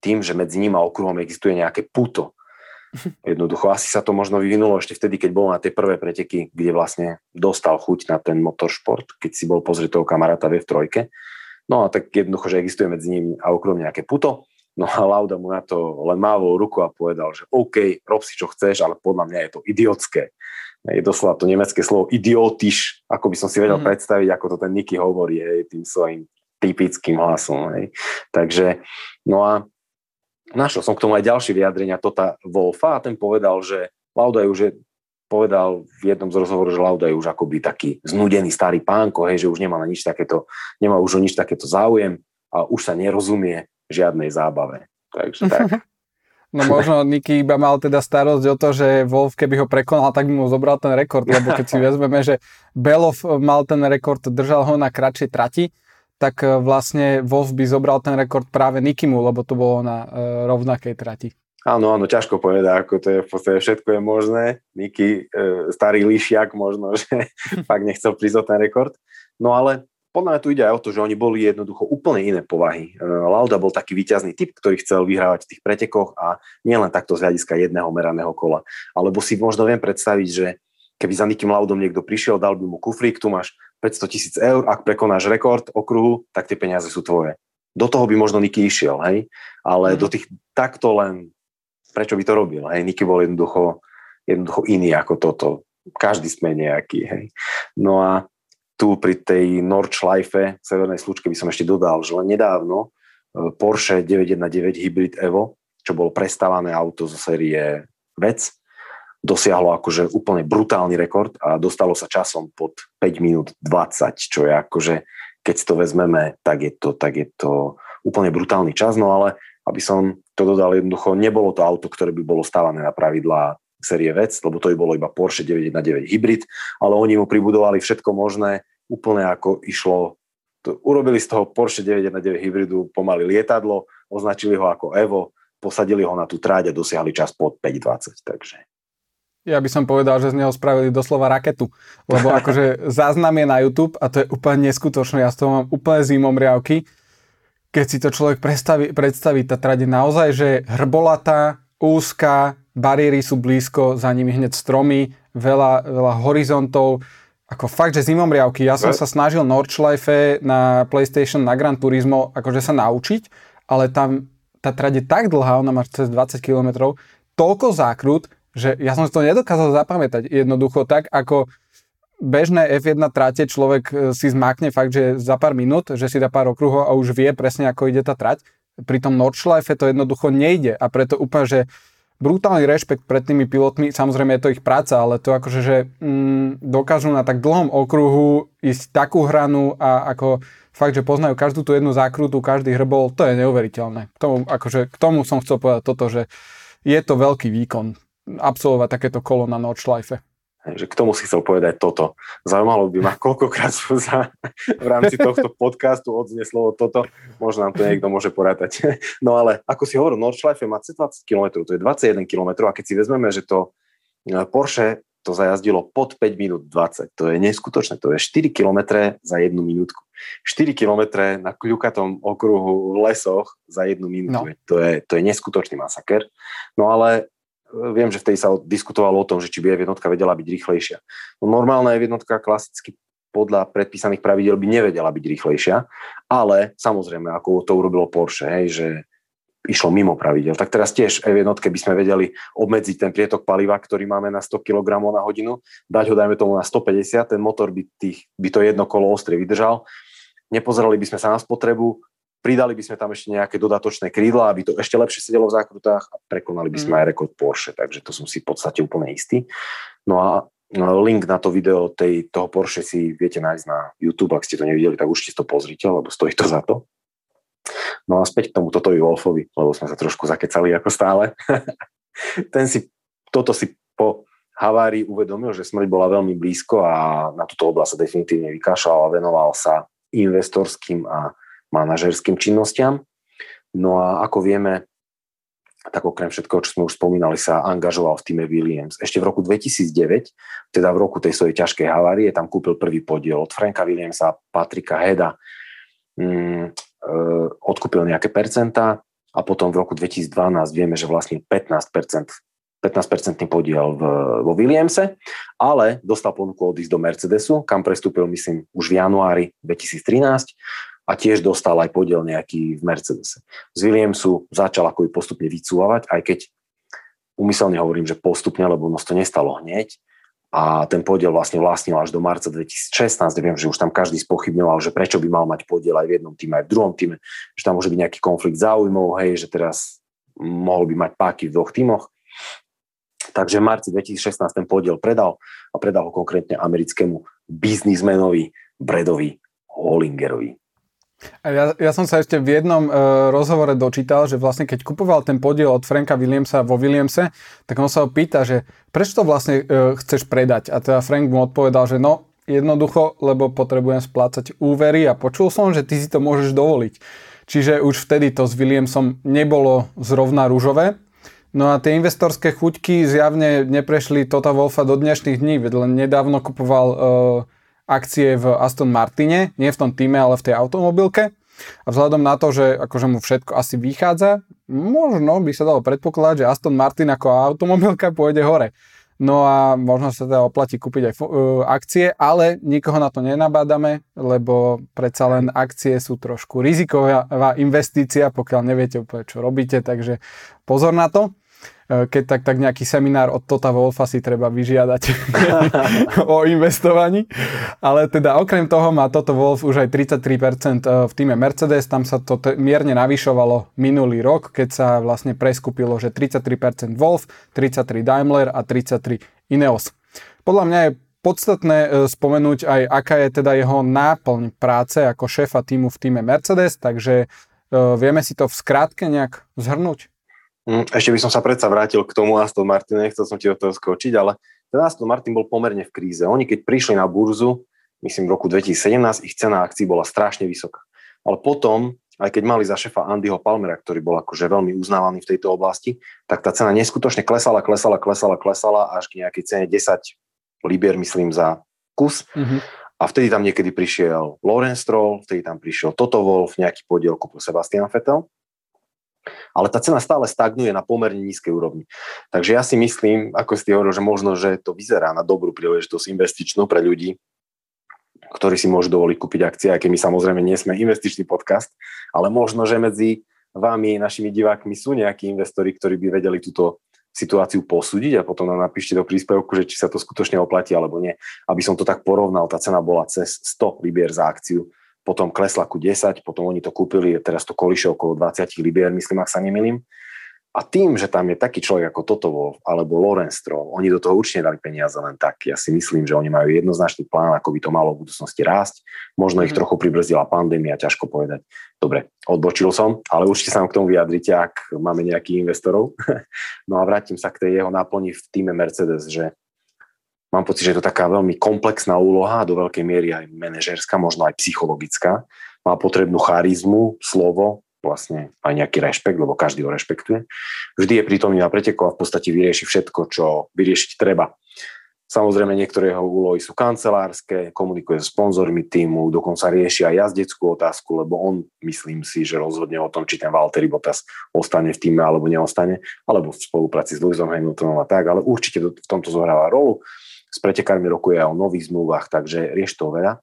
Speaker 2: tým, že medzi ním a okruhom existuje nejaké puto. Jednoducho, asi sa to možno vyvinulo ešte vtedy, keď bol na tie prvé preteky, kde vlastne dostal chuť na ten motoršport, keď si bol pozrieť toho kamaráta v trojke. No a tak jednoducho, že existuje medzi ním a okolo nejaké puto. No a Lauda mu na to len mávol ruku a povedal, že OK, rob si čo chceš, ale podľa mňa je to idiotské. Je doslova to nemecké slovo idiotiš, ako by som si vedel mm. predstaviť, ako to ten Niky hovorí, hej, tým svojim typickým hlasom. Hej. Takže, no a našiel som k tomu aj ďalšie vyjadrenia Tota Wolfa a ten povedal, že Lauda je už povedal v jednom z rozhovorov, že Lauda je už akoby taký znudený starý pánko, hej, že už nemá na nič takéto, nemá už o nič takéto záujem a už sa nerozumie žiadnej zábave. Takže tak.
Speaker 1: No možno Niky iba mal teda starosť o to, že Wolf keby ho prekonal, tak by mu zobral ten rekord, lebo keď si vezmeme, že Belov mal ten rekord, držal ho na kratšej trati, tak e, vlastne Wolf by zobral ten rekord práve Nikimu, lebo to bolo na e, rovnakej trati.
Speaker 2: Áno, áno, ťažko povedať, ako to je v podstate všetko je možné. Niky, e, starý lišiak možno, že fakt nechcel prísť o ten rekord. No ale podľa mňa tu ide aj o to, že oni boli jednoducho úplne iné povahy. E, Lauda bol taký výťazný typ, ktorý chcel vyhrávať v tých pretekoch a nielen takto z hľadiska jedného meraného kola. Alebo si možno viem predstaviť, že keby za Nikým Laudom niekto prišiel, dal by mu kufrík, tu máš 500 tisíc eur, ak prekonáš rekord okruhu, tak tie peniaze sú tvoje. Do toho by možno Niky išiel, hej? Ale mm. do tých takto len prečo by to robil. Hej, Niky bol jednoducho, jednoducho iný ako toto. Každý sme nejaký. Hej. No a tu pri tej Nordschleife, severnej slučke by som ešte dodal, že len nedávno e, Porsche 919 Hybrid Evo, čo bolo prestávané auto zo série VEC, dosiahlo akože úplne brutálny rekord a dostalo sa časom pod 5 minút 20, čo je akože, keď to vezmeme, tak je to, tak je to úplne brutálny čas, no ale aby som to dodal jednoducho, nebolo to auto, ktoré by bolo stávané na pravidlá série vec, lebo to by bolo iba Porsche 919 hybrid, ale oni mu pribudovali všetko možné, úplne ako išlo, to, urobili z toho Porsche 919 hybridu pomaly lietadlo, označili ho ako Evo, posadili ho na tú tráť a dosiahli čas pod 5.20, takže.
Speaker 1: Ja by som povedal, že z neho spravili doslova raketu, lebo akože záznam je na YouTube a to je úplne neskutočné. Ja z toho mám úplne zimom riavky. Keď si to človek predstaví, predstaví tá trade naozaj, že hrbolatá, úzka, bariéry sú blízko, za nimi hneď stromy, veľa, veľa horizontov, ako fakt, že zimom riavky. Ja som sa snažil Nordschleife na PlayStation, na Gran Turismo, akože sa naučiť, ale tam tá trať je tak dlhá, ona má cez 20 km, toľko zákrut, že ja som to nedokázal zapamätať. Jednoducho tak, ako bežné F1 trate človek e, si zmákne fakt, že za pár minút, že si dá pár okruhov a už vie presne, ako ide tá trať. Pri tom Nordschleife to jednoducho nejde a preto úplne, že brutálny rešpekt pred tými pilotmi, samozrejme je to ich práca, ale to akože, že mm, dokážu na tak dlhom okruhu ísť takú hranu a ako fakt, že poznajú každú tú jednu zákrutu, každý hrbol, to je neuveriteľné. K tomu, akože, k tomu som chcel povedať toto, že je to veľký výkon absolvovať takéto kolo na Nordschleife.
Speaker 2: Že k tomu si chcel povedať toto. Zaujímalo by ma, koľkokrát sa v rámci tohto podcastu odznie slovo toto. Možno nám to niekto môže porátať. No ale ako si hovoril, Nordschleife má 20 km, to je 21 km a keď si vezmeme, že to e, Porsche to zajazdilo pod 5 minút 20. To je neskutočné. To je 4 km za jednu minútku. 4 km na kľukatom okruhu v lesoch za jednu minútu. No. To, je, to je neskutočný masaker. No ale viem, že vtedy sa diskutovalo o tom, že či by F1 vedela byť rýchlejšia. No, normálna F1 klasicky podľa predpísaných pravidel by nevedela byť rýchlejšia, ale samozrejme, ako to urobilo Porsche, hej, že išlo mimo pravidel. Tak teraz tiež v jednotke by sme vedeli obmedziť ten prietok paliva, ktorý máme na 100 kg na hodinu, dať ho, dajme tomu, na 150, ten motor by, tých, by to jedno kolo ostrie vydržal. Nepozerali by sme sa na spotrebu, pridali by sme tam ešte nejaké dodatočné krídla, aby to ešte lepšie sedelo v zákrutách a prekonali by sme mm. aj rekord Porsche, takže to som si v podstate úplne istý. No a no, link na to video tej, toho Porsche si viete nájsť na YouTube, ak ste to nevideli, tak určite to pozrite, lebo stojí to za to. No a späť k tomu Totovi Wolfovi, lebo sme sa trošku zakecali ako stále. Ten si, toto si po havárii uvedomil, že smrť bola veľmi blízko a na túto oblasť sa definitívne vykašľal a venoval sa investorským a manažerským činnostiam. No a ako vieme, tak okrem všetkého, čo sme už spomínali, sa angažoval v týme Williams. Ešte v roku 2009, teda v roku tej svojej ťažkej havárie, tam kúpil prvý podiel od Franka Williamsa, Patrika Heda, mm, Eh, odkúpil nejaké percentá a potom v roku 2012 vieme, že vlastne 15 15-percentný podiel v, vo Williamse, ale dostal ponuku odísť do Mercedesu, kam prestúpil, myslím, už v januári 2013 a tiež dostal aj podiel nejaký v Mercedese. Z Williamsu začal ako postupne vycúvať, aj keď umyselne hovorím, že postupne, lebo ono to nestalo hneď, a ten podiel vlastne vlastnil až do marca 2016. Viem, že už tam každý spochybňoval, že prečo by mal mať podiel aj v jednom týme, aj v druhom týme, že tam môže byť nejaký konflikt záujmov, hej, že teraz mohol by mať páky v dvoch týmoch. Takže v marci 2016 ten podiel predal a predal ho konkrétne americkému biznismenovi Bredovi Hollingerovi.
Speaker 1: Ja, ja som sa ešte v jednom uh, rozhovore dočítal, že vlastne keď kupoval ten podiel od Franka Williamsa vo Williamse, tak on sa ho pýta, že prečo to vlastne uh, chceš predať? A teda Frank mu odpovedal, že no jednoducho, lebo potrebujem splácať úvery a počul som, že ty si to môžeš dovoliť. Čiže už vtedy to s Williamsom nebolo zrovna rúžové. No a tie investorské chuťky zjavne neprešli Tota Wolfa do dnešných dní, veď len nedávno kupoval uh, akcie v Aston Martine, nie v tom týme, ale v tej automobilke. A vzhľadom na to, že akože mu všetko asi vychádza, možno by sa dalo predpokladať, že Aston Martin ako automobilka pôjde hore. No a možno sa teda oplatí kúpiť aj uh, akcie, ale nikoho na to nenabádame, lebo predsa len akcie sú trošku riziková investícia, pokiaľ neviete úplne, čo robíte, takže pozor na to. E, keď tak, tak nejaký seminár od Tota Wolfa si treba vyžiadať o investovaní. Ale teda okrem toho má Toto Wolf už aj 33% e, v týme Mercedes, tam sa to t- mierne navyšovalo minulý rok, keď sa vlastne preskupilo, že 33% Wolf, 33 Daimler a 33 Ineos. Podľa mňa je podstatné e, spomenúť aj, aká je teda jeho náplň práce ako šéfa týmu v týme Mercedes, takže vieme si to v skrátke nejak zhrnúť?
Speaker 2: Hm, ešte by som sa predsa vrátil k tomu Aston Martin, nechcel som ti do toho skočiť, ale ten Aston Martin bol pomerne v kríze. Oni keď prišli na burzu, myslím v roku 2017, ich cena akcií bola strašne vysoká. Ale potom aj keď mali za šefa Andyho Palmera, ktorý bol akože veľmi uznávaný v tejto oblasti, tak tá cena neskutočne klesala, klesala, klesala, klesala až k nejakej cene 10 libier, myslím, za kus. Mm-hmm. A vtedy tam niekedy prišiel Lorenz Stroll, vtedy tam prišiel Toto Wolf, nejaký podiel kúpil Sebastian Vettel. Ale tá cena stále stagnuje na pomerne nízkej úrovni. Takže ja si myslím, ako ste hovoril, že možno, že to vyzerá na dobrú príležitosť investičnú pre ľudí, ktorí si môžu dovoliť kúpiť akcie, aj keď my samozrejme nie sme investičný podcast, ale možno, že medzi vami, našimi divákmi sú nejakí investori, ktorí by vedeli túto situáciu posúdiť a potom nám napíšte do príspevku, že či sa to skutočne oplatí alebo nie. Aby som to tak porovnal, tá cena bola cez 100 libier za akciu, potom klesla ku 10, potom oni to kúpili, teraz to koliše okolo 20 libier, myslím, ak sa nemilím. A tým, že tam je taký človek ako Toto Wolf alebo Lorenz Stroll, oni do toho určite dali peniaze len tak. Ja si myslím, že oni majú jednoznačný plán, ako by to malo v budúcnosti rásť. Možno ich mm. trochu pribrzdila pandémia, ťažko povedať. Dobre, odbočil som, ale určite sa k tomu vyjadrite, ak máme nejakých investorov. no a vrátim sa k tej jeho náplni v týme Mercedes, že mám pocit, že je to taká veľmi komplexná úloha, do veľkej miery aj manažerská, možno aj psychologická. Má potrebnú charizmu, slovo, vlastne aj nejaký rešpekt, lebo každý ho rešpektuje. Vždy je prítomný na preteku a v podstate vyrieši všetko, čo vyriešiť treba. Samozrejme, niektoré jeho úlohy sú kancelárske, komunikuje s sponzormi týmu, dokonca rieši aj jazdeckú otázku, lebo on, myslím si, že rozhodne o tom, či ten Valtteri Bottas ostane v týme alebo neostane, alebo v spolupráci s Lewisom Hamiltonom a tak, ale určite v tomto zohráva rolu. S pretekármi rokuje aj o nových zmluvách, takže rieš to veľa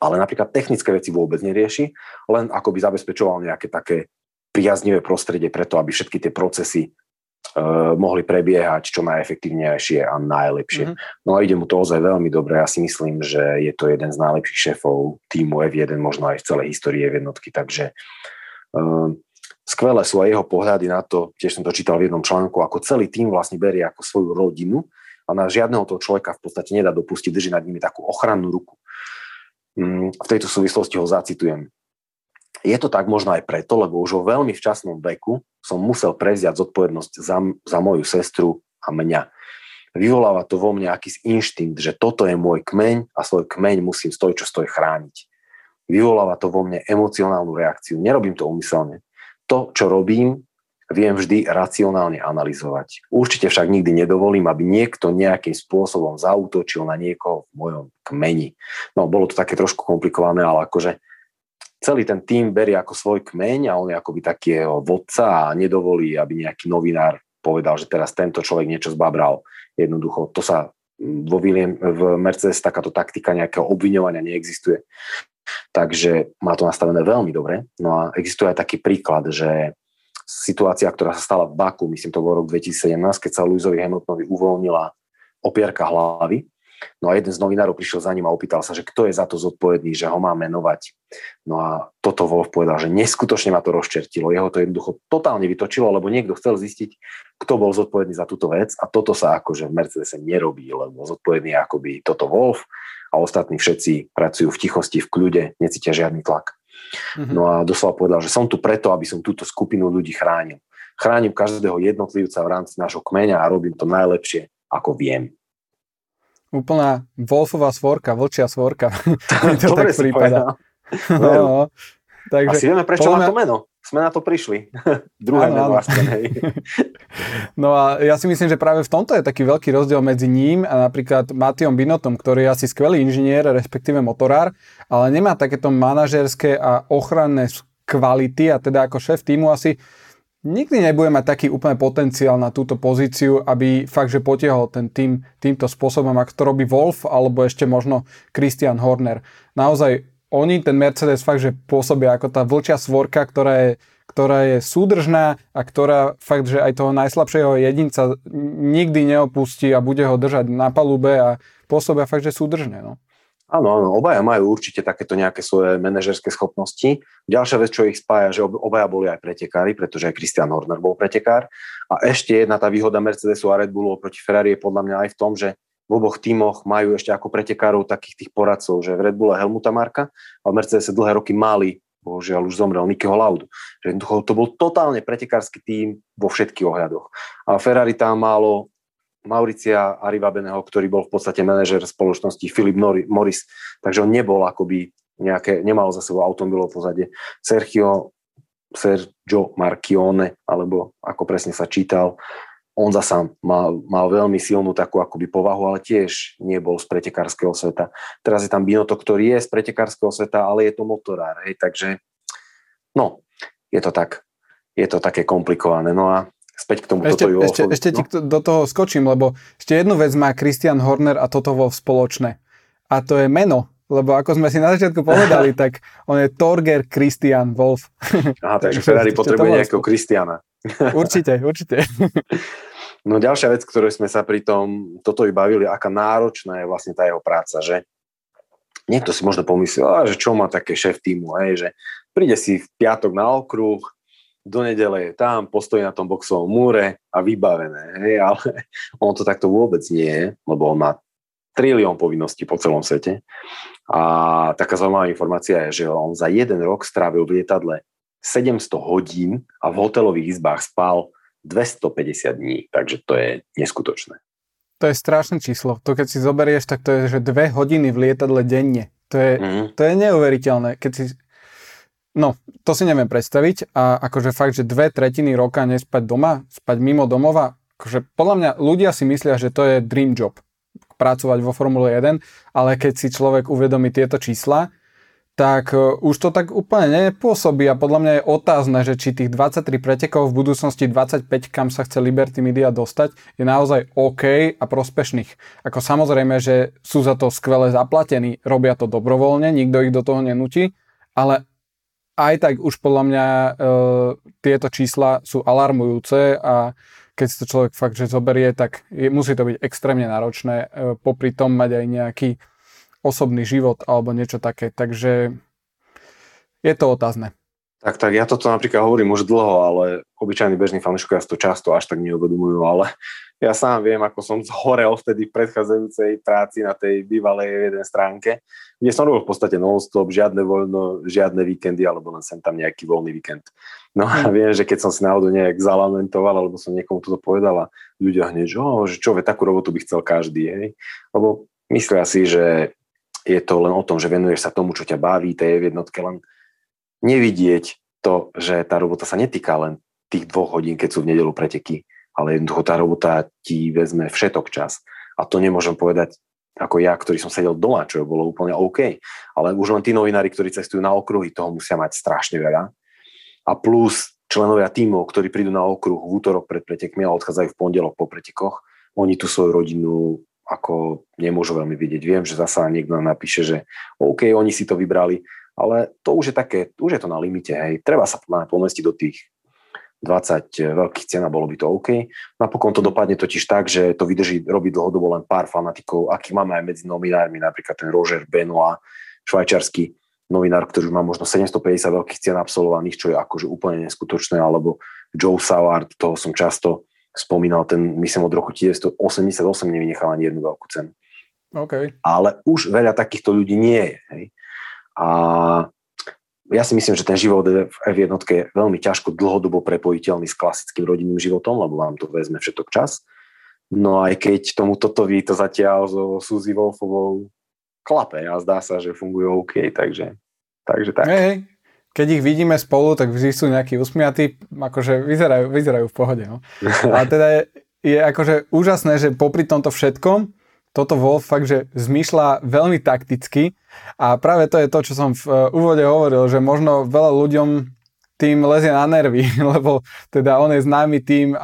Speaker 2: ale napríklad technické veci vôbec nerieši, len ako by zabezpečoval nejaké také priaznivé prostredie preto, aby všetky tie procesy uh, mohli prebiehať čo najefektívnejšie a najlepšie. Mm-hmm. No a ide mu to ozaj veľmi dobre. Ja si myslím, že je to jeden z najlepších šéfov týmu F1, možno aj v celej histórii F1, takže uh, skvelé sú aj jeho pohľady na to, tiež som to čítal v jednom článku, ako celý tým vlastne berie ako svoju rodinu a na žiadneho toho človeka v podstate nedá dopustiť, drží nad nimi takú ochrannú ruku. Mm, v tejto súvislosti ho zacitujem. Je to tak možno aj preto, lebo už vo veľmi včasnom veku som musel prevziať zodpovednosť za, za moju sestru a mňa. Vyvoláva to vo mne akýsi inštinkt, že toto je môj kmeň a svoj kmeň musím stoj čo stoj chrániť. Vyvoláva to vo mne emocionálnu reakciu. Nerobím to umyselne. To, čo robím, viem vždy racionálne analyzovať. Určite však nikdy nedovolím, aby niekto nejakým spôsobom zautočil na niekoho v mojom kmeni. No, bolo to také trošku komplikované, ale akože celý ten tým berie ako svoj kmeň a on je akoby taký jeho vodca a nedovolí, aby nejaký novinár povedal, že teraz tento človek niečo zbabral. Jednoducho, to sa vo William, v Mercedes takáto taktika nejakého obviňovania neexistuje. Takže má to nastavené veľmi dobre. No a existuje aj taký príklad, že situácia, ktorá sa stala v Baku, myslím to bol rok 2017, keď sa Luizovi Hamiltonovi uvoľnila opierka hlavy. No a jeden z novinárov prišiel za ním a opýtal sa, že kto je za to zodpovedný, že ho má menovať. No a toto Wolf povedal, že neskutočne ma to rozčertilo. Jeho to jednoducho totálne vytočilo, lebo niekto chcel zistiť, kto bol zodpovedný za túto vec a toto sa akože v Mercedese nerobí, lebo zodpovedný je akoby toto Wolf a ostatní všetci pracujú v tichosti, v kľude, necítia žiadny tlak. Mm-hmm. No a doslova povedal, že som tu preto, aby som túto skupinu ľudí chránil. Chránim každého jednotlivca v rámci nášho kmeňa a robím to najlepšie, ako viem.
Speaker 1: Úplná Wolfová svorka, vlčia svorka. to tak prípada. No,
Speaker 2: no, takže, Asi vieme, prečo má to meno sme na to prišli. Druhé meno hej.
Speaker 1: No a ja si myslím, že práve v tomto je taký veľký rozdiel medzi ním a napríklad Matiom Binotom, ktorý je asi skvelý inžinier, respektíve motorár, ale nemá takéto manažerské a ochranné kvality a teda ako šéf týmu asi nikdy nebude mať taký úplne potenciál na túto pozíciu, aby fakt, že potiahol ten tým týmto spôsobom, ako to robí Wolf alebo ešte možno Christian Horner. Naozaj oni, ten Mercedes fakt, že pôsobia ako tá vlčia svorka, ktorá je, ktorá je súdržná a ktorá fakt, že aj toho najslabšieho jedinca nikdy neopustí a bude ho držať na palube a pôsobia fakt, že súdržne. No.
Speaker 2: Áno, áno, obaja majú určite takéto nejaké svoje manažerské schopnosti. Ďalšia vec, čo ich spája, že obaja boli aj pretekári, pretože aj Christian Horner bol pretekár. A ešte jedna tá výhoda Mercedesu a Red Bullu oproti Ferrari je podľa mňa aj v tom, že v oboch tímoch majú ešte ako pretekárov takých tých poradcov, že v Red Bulle Helmuta Marka a v Mercedes dlhé roky mali, bohužiaľ už zomrel Nikyho Laudu. Že to bol totálne pretekársky tím vo všetkých ohľadoch. A Ferrari tam málo Mauricia Arrivabeneho, ktorý bol v podstate manažer spoločnosti Philip Morris, takže on nebol akoby nejaké, nemal za sebou automobilov pozadie. Sergio, Sergio Marchione, alebo ako presne sa čítal, on zasa mal, mal veľmi silnú takú akoby povahu, ale tiež nebol z pretekárskeho sveta. Teraz je tam Binoto, ktorý je z pretekárskeho sveta, ale je to motorár, hej, takže no, je to tak, je to také komplikované. No a späť k tomu
Speaker 1: ešte,
Speaker 2: toto
Speaker 1: ešte, ešte no? ti do toho skočím, lebo ešte jednu vec má Christian Horner a toto vo spoločné. A to je meno, lebo ako sme si na začiatku povedali, tak on je Torger Christian Wolf.
Speaker 2: Aha, takže Ferrari potrebuje nejakého Christiana.
Speaker 1: určite, určite.
Speaker 2: No ďalšia vec, ktorú sme sa pri tom toto i bavili, aká náročná je vlastne tá jeho práca, že niekto si možno pomyslel, že čo má také šéf týmu, hej, že príde si v piatok na okruh, do nedele je tam, postojí na tom boxovom múre a vybavené, hej, ale on to takto vôbec nie je, lebo on má trilión povinností po celom svete. A taká zaujímavá informácia je, že on za jeden rok strávil v lietadle 700 hodín a v hotelových izbách spal 250 dní, takže to je neskutočné.
Speaker 1: To je strašné číslo. To keď si zoberieš, tak to je, že dve hodiny v lietadle denne. To je, mm. to je neuveriteľné. Keď si... No, to si neviem predstaviť a akože fakt, že dve tretiny roka nespať doma, spať mimo domova, akože podľa mňa ľudia si myslia, že to je dream job pracovať vo Formule 1, ale keď si človek uvedomí tieto čísla, tak e, už to tak úplne nepôsobí a podľa mňa je otázne, že či tých 23 pretekov v budúcnosti 25, kam sa chce Liberty Media dostať, je naozaj OK a prospešných. Ako samozrejme, že sú za to skvele zaplatení, robia to dobrovoľne, nikto ich do toho nenúti, ale aj tak už podľa mňa e, tieto čísla sú alarmujúce a keď si to človek fakt, že zoberie, tak je, musí to byť extrémne náročné, e, popri tom mať aj nejaký osobný život alebo niečo také. Takže je to otázne.
Speaker 2: Tak, tak, ja toto napríklad hovorím už dlho, ale obyčajní bežní fanúšikovia to často až tak neuvedomujú, ale ja sám viem, ako som zhorel vtedy v predchádzajúcej práci na tej bývalej jeden stránke, kde som robil v podstate non-stop, žiadne voľno, žiadne víkendy, alebo len sem tam nejaký voľný víkend. No a hm. viem, že keď som si náhodou nejak zalamentoval, alebo som niekomu toto povedala, ľudia hneď, že, oh, že čo, takú robotu by chcel každý, hej. Lebo myslia si, že je to len o tom, že venuješ sa tomu, čo ťa baví, tej jednotke, len nevidieť to, že tá robota sa netýka len tých dvoch hodín, keď sú v nedelu preteky, ale jednoducho tá robota ti vezme všetok čas. A to nemôžem povedať ako ja, ktorý som sedel doma, čo bolo úplne OK. Ale už len tí novinári, ktorí cestujú na okruhy, toho musia mať strašne veľa. A plus členovia tímov, ktorí prídu na okruh v útorok pred pretekmi a odchádzajú v pondelok po pretekoch, oni tú svoju rodinu ako nemôžu veľmi vidieť. Viem, že zasa niekto napíše, že OK, oni si to vybrali, ale to už je také, už je to na limite, hej. Treba sa pomestiť do tých 20 veľkých cien a bolo by to OK. Napokon to dopadne totiž tak, že to vydrží robiť dlhodobo len pár fanatikov, aký máme aj medzi novinármi, napríklad ten Roger Benoit, švajčarský novinár, ktorý má možno 750 veľkých cien absolvovaných, čo je akože úplne neskutočné, alebo Joe Savard, toho som často spomínal, ten myslím od roku 1988 nevynechal ani jednu veľkú cenu.
Speaker 1: Okay.
Speaker 2: Ale už veľa takýchto ľudí nie je. Hej. A ja si myslím, že ten život v F1 je veľmi ťažko dlhodobo prepojiteľný s klasickým rodinným životom, lebo vám to vezme všetok čas. No aj keď tomu toto ví to zatiaľ so Suzy Wolfovou klape a zdá sa, že fungujú OK, takže, takže tak.
Speaker 1: Hey, keď ich vidíme spolu, tak vždy sú nejakí usmiatí, akože vyzerajú, vyzerajú v pohode. No. Ale teda je, je akože úžasné, že popri tomto všetkom, toto Wolf fakt, že zmýšľa veľmi takticky a práve to je to, čo som v e, úvode hovoril, že možno veľa ľuďom tým lezie na nervy, lebo teda on je známy tým, e,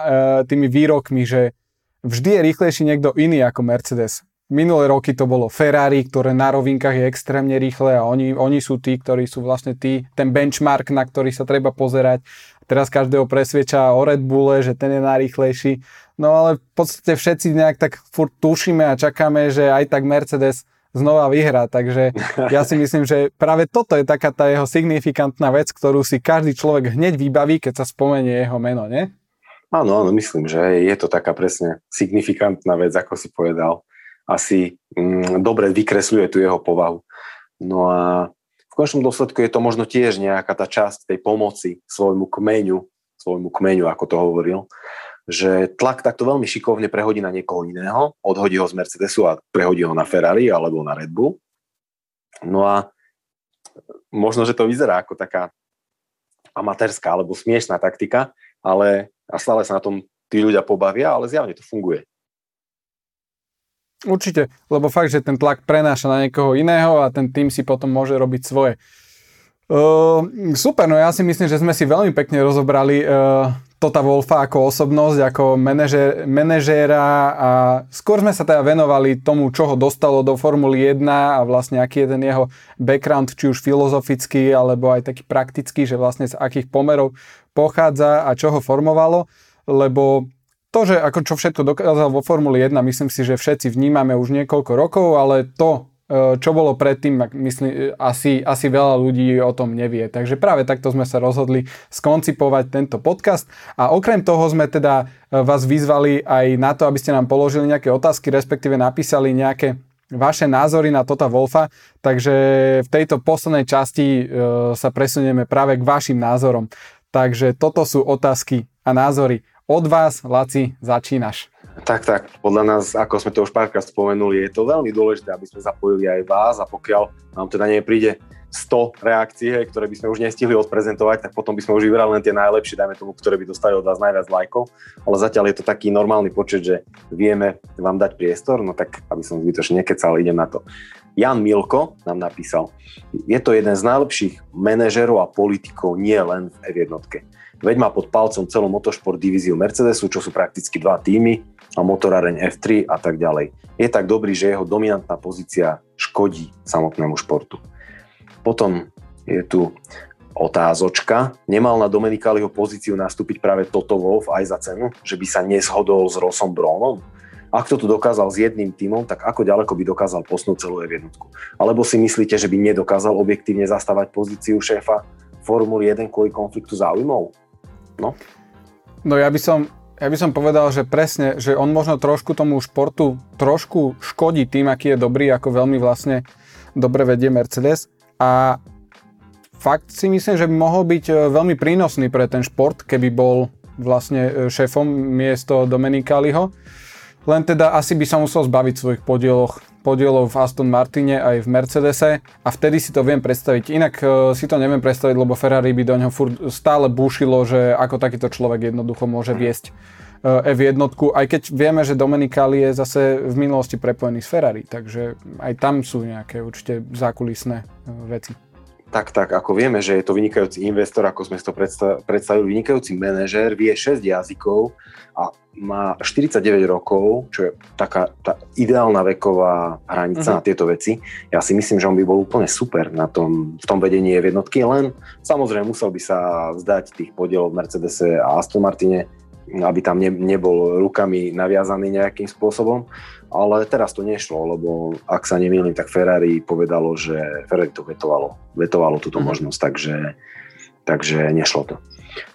Speaker 1: tými výrokmi, že vždy je rýchlejší niekto iný ako Mercedes. Minulé roky to bolo Ferrari, ktoré na rovinkách je extrémne rýchle a oni, oni sú tí, ktorí sú vlastne tí, ten benchmark, na ktorý sa treba pozerať. Teraz každého presvieča o Red Bulle, že ten je najrýchlejší. No ale v podstate všetci nejak tak furt tušíme a čakáme, že aj tak Mercedes znova vyhrá. Takže ja si myslím, že práve toto je taká tá jeho signifikantná vec, ktorú si každý človek hneď vybaví, keď sa spomenie jeho meno, nie?
Speaker 2: Áno, áno, myslím, že je to taká presne signifikantná vec, ako si povedal asi mm, dobre vykresľuje tú jeho povahu. No a v končnom dôsledku je to možno tiež nejaká tá časť tej pomoci svojmu kmeňu, svojmu kmeňu, ako to hovoril, že tlak takto veľmi šikovne prehodí na niekoho iného, odhodí ho z Mercedesu a prehodí ho na Ferrari alebo na Red Bull. No a možno, že to vyzerá ako taká amatérska alebo smiešná taktika, ale a stále sa na tom tí ľudia pobavia, ale zjavne to funguje.
Speaker 1: Určite, lebo fakt, že ten tlak prenáša na niekoho iného a ten tým si potom môže robiť svoje. Uh, super, no ja si myslím, že sme si veľmi pekne rozobrali uh, Tota Wolfa ako osobnosť, ako manažér, manažéra a skôr sme sa teda venovali tomu, čo ho dostalo do Formuly 1 a vlastne aký je ten jeho background, či už filozofický alebo aj taký praktický, že vlastne z akých pomerov pochádza a čo ho formovalo, lebo to, že ako čo všetko dokázal vo Formuli 1, myslím si, že všetci vnímame už niekoľko rokov, ale to, e, čo bolo predtým, myslím, asi, asi veľa ľudí o tom nevie. Takže práve takto sme sa rozhodli skoncipovať tento podcast. A okrem toho sme teda e, vás vyzvali aj na to, aby ste nám položili nejaké otázky, respektíve napísali nejaké vaše názory na Tota Wolfa, takže v tejto poslednej časti e, sa presunieme práve k vašim názorom. Takže toto sú otázky a názory od vás, Laci, začínaš.
Speaker 2: Tak, tak. Podľa nás, ako sme to už párkrát spomenuli, je to veľmi dôležité, aby sme zapojili aj vás a pokiaľ nám teda nepríde 100 reakcií, ktoré by sme už nestihli odprezentovať, tak potom by sme už vybrali len tie najlepšie, dajme tomu, ktoré by dostali od vás najviac lajkov. Ale zatiaľ je to taký normálny počet, že vieme vám dať priestor, no tak aby som zbytočne nekecal, idem na to. Jan Milko nám napísal, je to jeden z najlepších manažerov a politikov nie len v F1 veď má pod palcom celú motošport divíziu Mercedesu, čo sú prakticky dva týmy a motoráreň F3 a tak ďalej. Je tak dobrý, že jeho dominantná pozícia škodí samotnému športu. Potom je tu otázočka. Nemal na Dominikaliho pozíciu nastúpiť práve Toto Wolf aj za cenu, že by sa neshodol s Rosom Bronom? Ak to tu dokázal s jedným týmom, tak ako ďaleko by dokázal posnúť celú F1? Alebo si myslíte, že by nedokázal objektívne zastávať pozíciu šéfa Formuly 1 kvôli konfliktu záujmov? No.
Speaker 1: No ja by som, ja by som povedal, že presne, že on možno trošku tomu športu trošku škodí tým, aký je dobrý, ako veľmi vlastne dobre vedie Mercedes a fakt si myslím, že by mohol byť e, veľmi prínosný pre ten šport, keby bol vlastne e, šéfom miesto Domenikaliho. Len teda asi by sa musel zbaviť svojich podieloch podielov v Aston Martine aj v Mercedese a vtedy si to viem predstaviť. Inak uh, si to neviem predstaviť, lebo Ferrari by do ňoho stále búšilo, že ako takýto človek jednoducho môže viesť uh, F1, aj keď vieme, že Dominikali je zase v minulosti prepojený s Ferrari, takže aj tam sú nejaké určite zákulisné uh, veci.
Speaker 2: Tak, tak, ako vieme, že je to vynikajúci investor, ako sme si to predstavili, vynikajúci manažér, vie 6 jazykov a má 49 rokov, čo je taká tá ideálna veková hranica uh-huh. na tieto veci. Ja si myslím, že on by bol úplne super na tom, v tom vedení v jednotky, len samozrejme musel by sa vzdať tých podielov v Mercedese a Aston Martine, aby tam ne, nebol rukami naviazaný nejakým spôsobom. Ale teraz to nešlo, lebo ak sa nemýlim, tak Ferrari povedalo, že Ferrari to vetovalo, vetovalo túto uh-huh. možnosť, takže, takže nešlo to.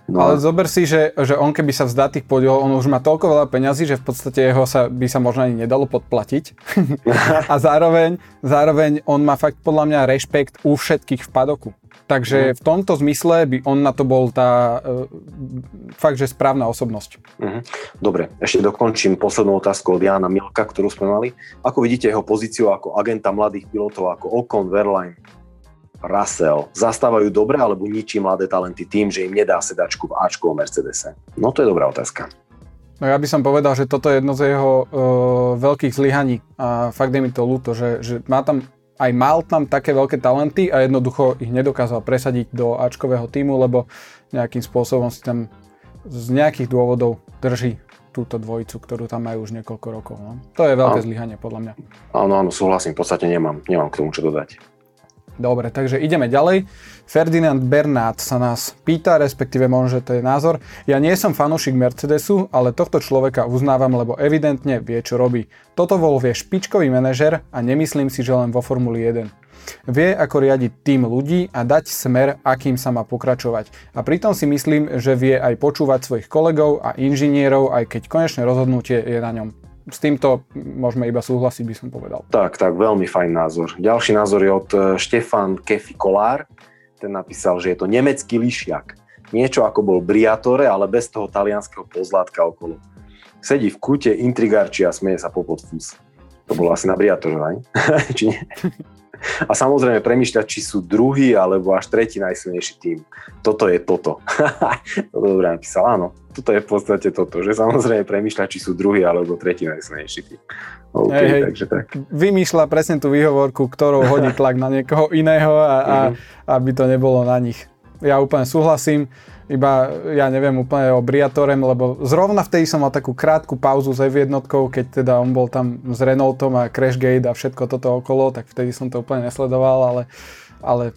Speaker 1: No. Ale zober si, že, že on keby sa vzdá tých podielov, on už má toľko veľa peňazí, že v podstate jeho sa, by sa možno ani nedalo podplatiť. a zároveň, zároveň on má fakt podľa mňa rešpekt u všetkých v padoku. Takže mm. v tomto zmysle by on na to bol tá uh, fakt, že správna osobnosť.
Speaker 2: Mm-hmm. Dobre, ešte dokončím poslednú otázku od Jana Milka, ktorú sme mali. Ako vidíte jeho pozíciu ako agenta mladých pilotov, ako Ocon, Verline, Russell zastávajú dobre alebo ničí mladé talenty tým, že im nedá sedačku v Ačku o Mercedese? No to je dobrá otázka.
Speaker 1: No ja by som povedal, že toto je jedno z jeho uh, veľkých zlyhaní a fakt je mi to ľúto, že, že má tam aj mal tam také veľké talenty a jednoducho ich nedokázal presadiť do Ačkového týmu, lebo nejakým spôsobom si tam z nejakých dôvodov drží túto dvojicu, ktorú tam majú už niekoľko rokov. No. To je veľké zlyhanie podľa mňa.
Speaker 2: Áno, áno, súhlasím, v podstate nemám, nemám k tomu čo dodať.
Speaker 1: Dobre, takže ideme ďalej. Ferdinand Bernát sa nás pýta, respektíve možno, že to je názor. Ja nie som fanúšik Mercedesu, ale tohto človeka uznávam, lebo evidentne vie, čo robí. Toto bol vie špičkový manažer a nemyslím si, že len vo Formuli 1. Vie, ako riadiť tým ľudí a dať smer, akým sa má pokračovať. A pritom si myslím, že vie aj počúvať svojich kolegov a inžinierov, aj keď konečné rozhodnutie je na ňom s týmto môžeme iba súhlasiť, by som povedal.
Speaker 2: Tak, tak, veľmi fajn názor. Ďalší názor je od e, Štefan Kefi Kolár. Ten napísal, že je to nemecký lišiak. Niečo ako bol Briatore, ale bez toho talianského pozlátka okolo. Sedí v kúte, intrigárči a smeje sa po podfús. To bolo asi na Briatore, aj? Či nie? A samozrejme premýšľať, či sú druhý alebo až tretí najsilnejší tým. Toto je toto. to dobre napísal, áno. Toto je v podstate toto, že samozrejme premýšľať, či sú druhý alebo tretí najsilnejší tým.
Speaker 1: Okay, hej, hej. Takže tak. Vymýšľa presne tú výhovorku, ktorou hodí tlak na niekoho iného a, a mm-hmm. aby to nebolo na nich. Ja úplne súhlasím iba, ja neviem úplne o Briatorem, lebo zrovna vtedy som mal takú krátku pauzu s F1, keď teda on bol tam s Renaultom a Crashgate a všetko toto okolo, tak vtedy som to úplne nesledoval, ale, ale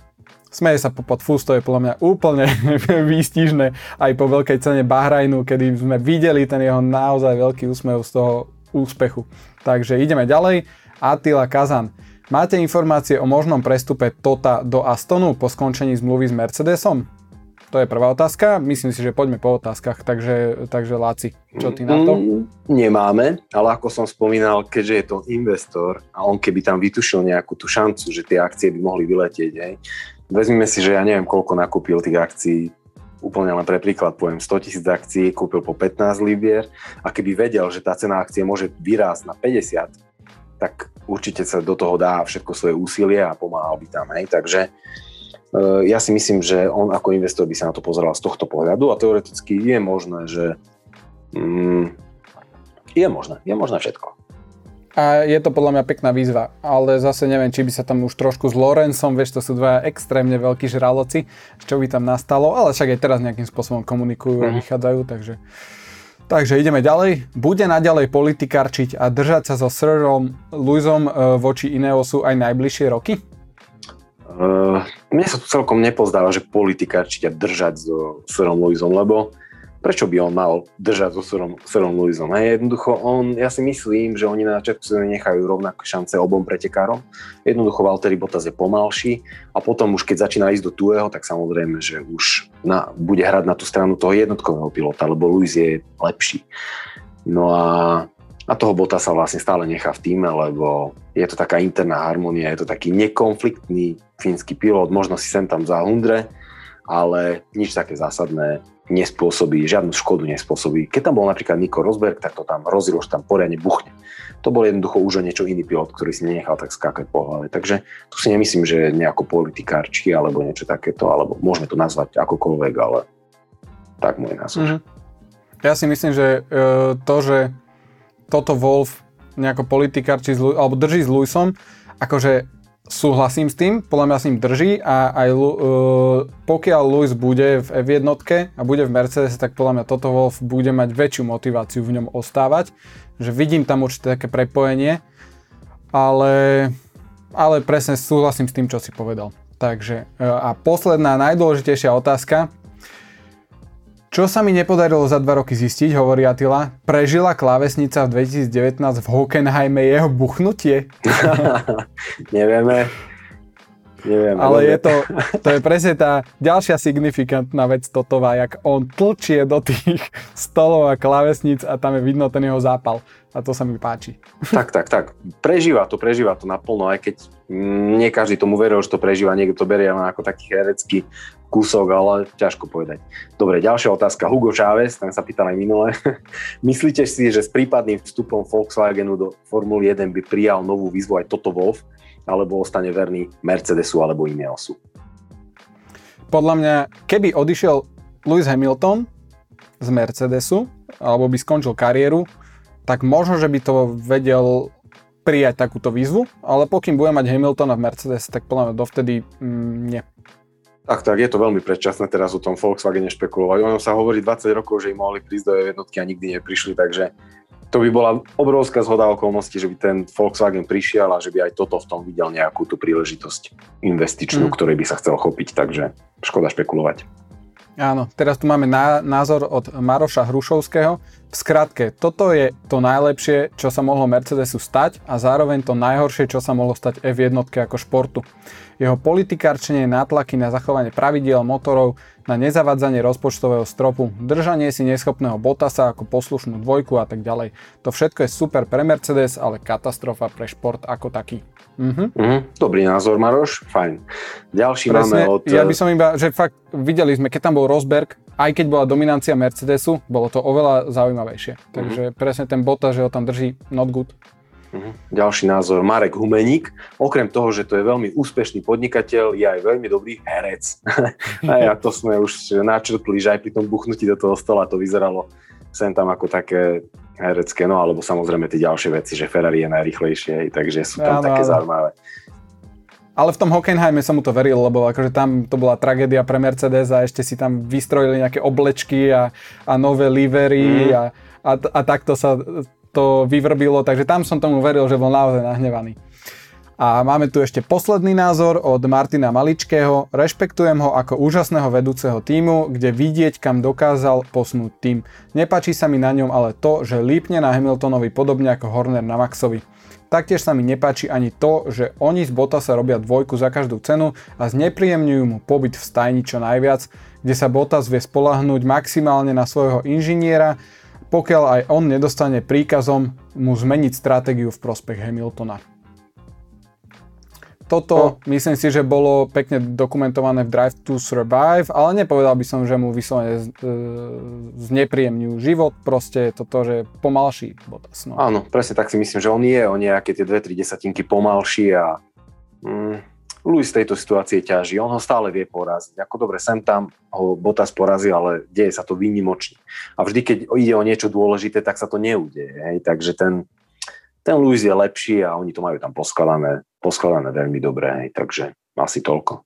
Speaker 1: smeje sa po Fus, to je podľa mňa úplne výstižné aj po veľkej cene Bahrajnu, kedy sme videli ten jeho naozaj veľký úsmev z toho úspechu. Takže ideme ďalej. Attila Kazan. Máte informácie o možnom prestupe Tota do Astonu po skončení zmluvy s Mercedesom? To je prvá otázka. Myslím si, že poďme po otázkach. Takže, takže Láci, čo ty na to? Mm,
Speaker 2: nemáme, ale ako som spomínal, keďže je to investor a on keby tam vytušil nejakú tú šancu, že tie akcie by mohli vyletieť, hej. vezmime si, že ja neviem, koľko nakúpil tých akcií, úplne len pre príklad poviem, 100 tisíc akcií kúpil po 15 libier a keby vedel, že tá cena akcie môže vyrásť na 50, tak určite sa do toho dá všetko svoje úsilie a pomáhal by tam. Hej. Takže ja si myslím, že on ako investor by sa na to pozeral z tohto pohľadu a teoreticky je možné, že mm, je možné, je možné všetko.
Speaker 1: A je to podľa mňa pekná výzva, ale zase neviem, či by sa tam už trošku s Lorencom, vieš, to sú dva extrémne veľkí žraloci, čo by tam nastalo, ale však aj teraz nejakým spôsobom komunikujú a mhm. vychádzajú, takže... Takže ideme ďalej. Bude naďalej politikárčiť a držať sa so Sirom Luisom eh, voči Ineosu aj najbližšie roky?
Speaker 2: Uh, mne sa tu celkom nepozdáva, že politikárči ťa držať so Sirom Luisom, lebo prečo by on mal držať so Sirom, Sirom Luisom? Hej, jednoducho, on, ja si myslím, že oni na začiatku sa nechajú rovnaké šance obom pretekárom. Jednoducho Valtteri Bottas je pomalší a potom už keď začína ísť do tuého, tak samozrejme, že už na, bude hrať na tú stranu toho jednotkového pilota, lebo Luis je lepší. No a a toho bota sa vlastne stále nechá v týme, lebo je to taká interná harmonia, je to taký nekonfliktný fínsky pilot, možno si sem tam zahundre, ale nič také zásadné nespôsobí, žiadnu škodu nespôsobí. Keď tam bol napríklad Nico Rosberg, tak to tam rozilo, že tam poriadne buchne. To bol jednoducho už o niečo iný pilot, ktorý si nenechal tak skákať po hlave. Takže tu si nemyslím, že nejako politikárči alebo niečo takéto, alebo môžeme to nazvať akokoľvek, ale tak môj názor. Mm-hmm.
Speaker 1: Ja si myslím, že e, to, že toto Wolf nejako politikárči, alebo drží s Luisom, akože súhlasím s tým, podľa mňa s ním drží a aj uh, pokiaľ Luis bude v F1 a bude v Mercedes, tak podľa mňa toto Wolf bude mať väčšiu motiváciu v ňom ostávať, že vidím tam určite také prepojenie, ale, ale presne súhlasím s tým, čo si povedal. Takže uh, a posledná najdôležitejšia otázka, čo sa mi nepodarilo za dva roky zistiť, hovorí Atila, prežila klávesnica v 2019 v Hockenheime jeho buchnutie?
Speaker 2: Nevieme. Neviem,
Speaker 1: Ale je to, to je presne tá ďalšia signifikantná vec Totova, jak on tlčie do tých stolov a klávesnic a tam je vidno ten jeho zápal. A to sa mi páči.
Speaker 2: Tak, tak, tak. Prežíva to, prežíva to naplno, aj keď nie každý tomu veril, že to prežíva, niekto to berie len ako taký herecký kúsok, ale ťažko povedať. Dobre, ďalšia otázka. Hugo Chávez, ten sa pýtal aj minule. Myslíte si, že s prípadným vstupom Volkswagenu do Formuly 1 by prijal novú výzvu aj Toto Wolf, alebo ostane verný Mercedesu alebo Ineosu?
Speaker 1: Podľa mňa, keby odišiel Lewis Hamilton z Mercedesu, alebo by skončil kariéru, tak možno, že by to vedel prijať takúto výzvu, ale pokým bude mať Hamiltona v Mercedes, tak podľa mňa dovtedy mm, nie.
Speaker 2: Tak, tak, je to veľmi predčasné teraz o tom Volkswagene špekulovať. Ono sa hovorí 20 rokov, že im mohli prísť do jednotky a nikdy neprišli, takže to by bola obrovská zhoda okolností, že by ten Volkswagen prišiel a že by aj toto v tom videl nejakú tú príležitosť investičnú, mm. ktorej by sa chcel chopiť, takže škoda špekulovať.
Speaker 1: Áno, teraz tu máme názor od Maroša Hrušovského. V skratke, toto je to najlepšie, čo sa mohlo Mercedesu stať a zároveň to najhoršie, čo sa mohlo stať F1 ako športu. Jeho politikárčenie, nátlaky na zachovanie pravidiel motorov, na nezavadzanie rozpočtového stropu, držanie si neschopného Botasa ako poslušnú dvojku a tak ďalej. To všetko je super pre Mercedes, ale katastrofa pre šport ako taký.
Speaker 2: Uh-huh. Uh-huh. Dobrý názor, Maroš, fajn. Ďalší
Speaker 1: Presne,
Speaker 2: máme od...
Speaker 1: Ja by som iba, že fakt videli sme, keď tam bol Rosberg, aj keď bola dominancia Mercedesu, bolo to oveľa zaujímavejšie. Uh-huh. Takže presne ten bota, že ho tam drží, not good.
Speaker 2: Uh-huh. Ďalší názor, Marek Humeník. Okrem toho, že to je veľmi úspešný podnikateľ, je aj veľmi dobrý herec. a ja to sme už načrtli, že aj pri tom buchnutí do toho stola to vyzeralo sem tam ako také herecké, no alebo samozrejme tie ďalšie veci, že Ferrari je najrychlejšie, takže sú tam ja, také ale... zaujímavé.
Speaker 1: Ale v tom Hockenheime som mu to veril, lebo akože tam to bola tragédia pre Mercedes a ešte si tam vystrojili nejaké oblečky a, a nové livery mm. a, a, a takto sa to vyvrbilo, takže tam som tomu veril, že bol naozaj nahnevaný. A máme tu ešte posledný názor od Martina Maličkého. Rešpektujem ho ako úžasného vedúceho týmu, kde vidieť, kam dokázal posnúť tým. Nepačí sa mi na ňom ale to, že lípne na Hamiltonovi podobne ako Horner na Maxovi. Taktiež sa mi nepáči ani to, že oni z Bottasa robia dvojku za každú cenu a znepríjemňujú mu pobyt v stajni čo najviac, kde sa Bottas vie spolahnúť maximálne na svojho inžiniera, pokiaľ aj on nedostane príkazom mu zmeniť stratégiu v prospech Hamiltona. Toto no. myslím si, že bolo pekne dokumentované v Drive to Survive, ale nepovedal by som, že mu vyslovene znepríjemňujú život, proste je to to, že pomalší Bottas.
Speaker 2: No. Áno, presne tak si myslím, že on je o nejaké tie 2-3 desatinky pomalší a mm, Luis z tejto situácie ťaží, on ho stále vie poraziť. Ako dobre, sem tam ho Botas porazí, ale deje sa to výnimočne. A vždy, keď ide o niečo dôležité, tak sa to neudeje. Hej? Takže ten, ten Luis je lepší a oni to majú tam poskladané, poskladané veľmi dobre. Hej? Takže asi toľko.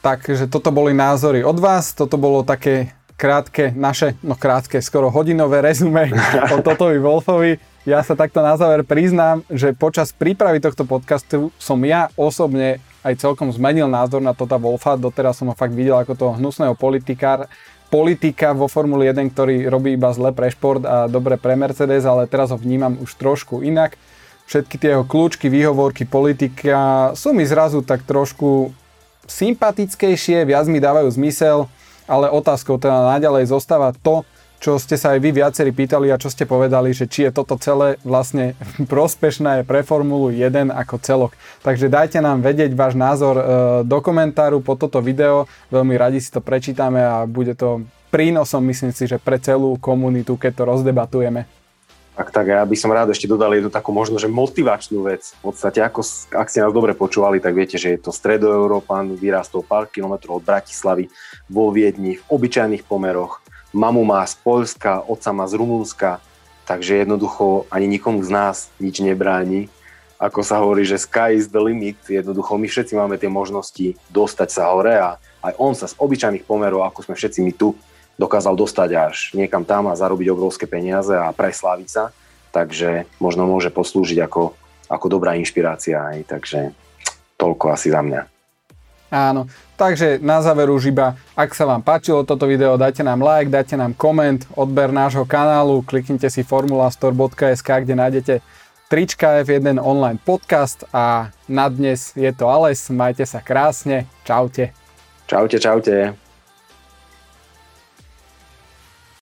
Speaker 1: Takže toto boli názory od vás, toto bolo také krátke naše, no krátke, skoro hodinové rezume o Totovi Wolfovi. Ja sa takto na záver priznám, že počas prípravy tohto podcastu som ja osobne aj celkom zmenil názor na Tota Wolfa. Doteraz som ho fakt videl ako toho hnusného politikár, politika vo Formule 1, ktorý robí iba zle pre šport a dobre pre Mercedes, ale teraz ho vnímam už trošku inak. Všetky tie jeho kľúčky, výhovorky, politika sú mi zrazu tak trošku sympatickejšie, viac mi dávajú zmysel, ale otázkou teda naďalej zostáva to, čo ste sa aj vy viacerí pýtali a čo ste povedali, že či je toto celé vlastne prospešné pre Formulu 1 ako celok. Takže dajte nám vedieť váš názor e, do komentáru po toto video, veľmi radi si to prečítame a bude to prínosom, myslím si, že pre celú komunitu, keď to rozdebatujeme.
Speaker 2: Tak, tak ja by som rád ešte dodal jednu takú možno, že motivačnú vec. V podstate, ako, ak ste nás dobre počúvali, tak viete, že je to stredoeurópan, vyrastol pár kilometrov od Bratislavy vo Viedni, v obyčajných pomeroch mamu má z Polska, otca má z Rumunska, takže jednoducho ani nikomu z nás nič nebráni. Ako sa hovorí, že sky is the limit, jednoducho my všetci máme tie možnosti dostať sa hore a aj on sa z obyčajných pomerov, ako sme všetci my tu, dokázal dostať až niekam tam a zarobiť obrovské peniaze a presláviť sa. Takže možno môže poslúžiť ako, ako dobrá inšpirácia. Aj. Takže toľko asi za mňa.
Speaker 1: Áno, takže na záver už iba, ak sa vám páčilo toto video, dajte nám like, dajte nám koment, odber nášho kanálu, kliknite si formulastore.sk, kde nájdete trička F1 online podcast a na dnes je to Ales, majte sa krásne, čaute.
Speaker 2: Čaute, čaute.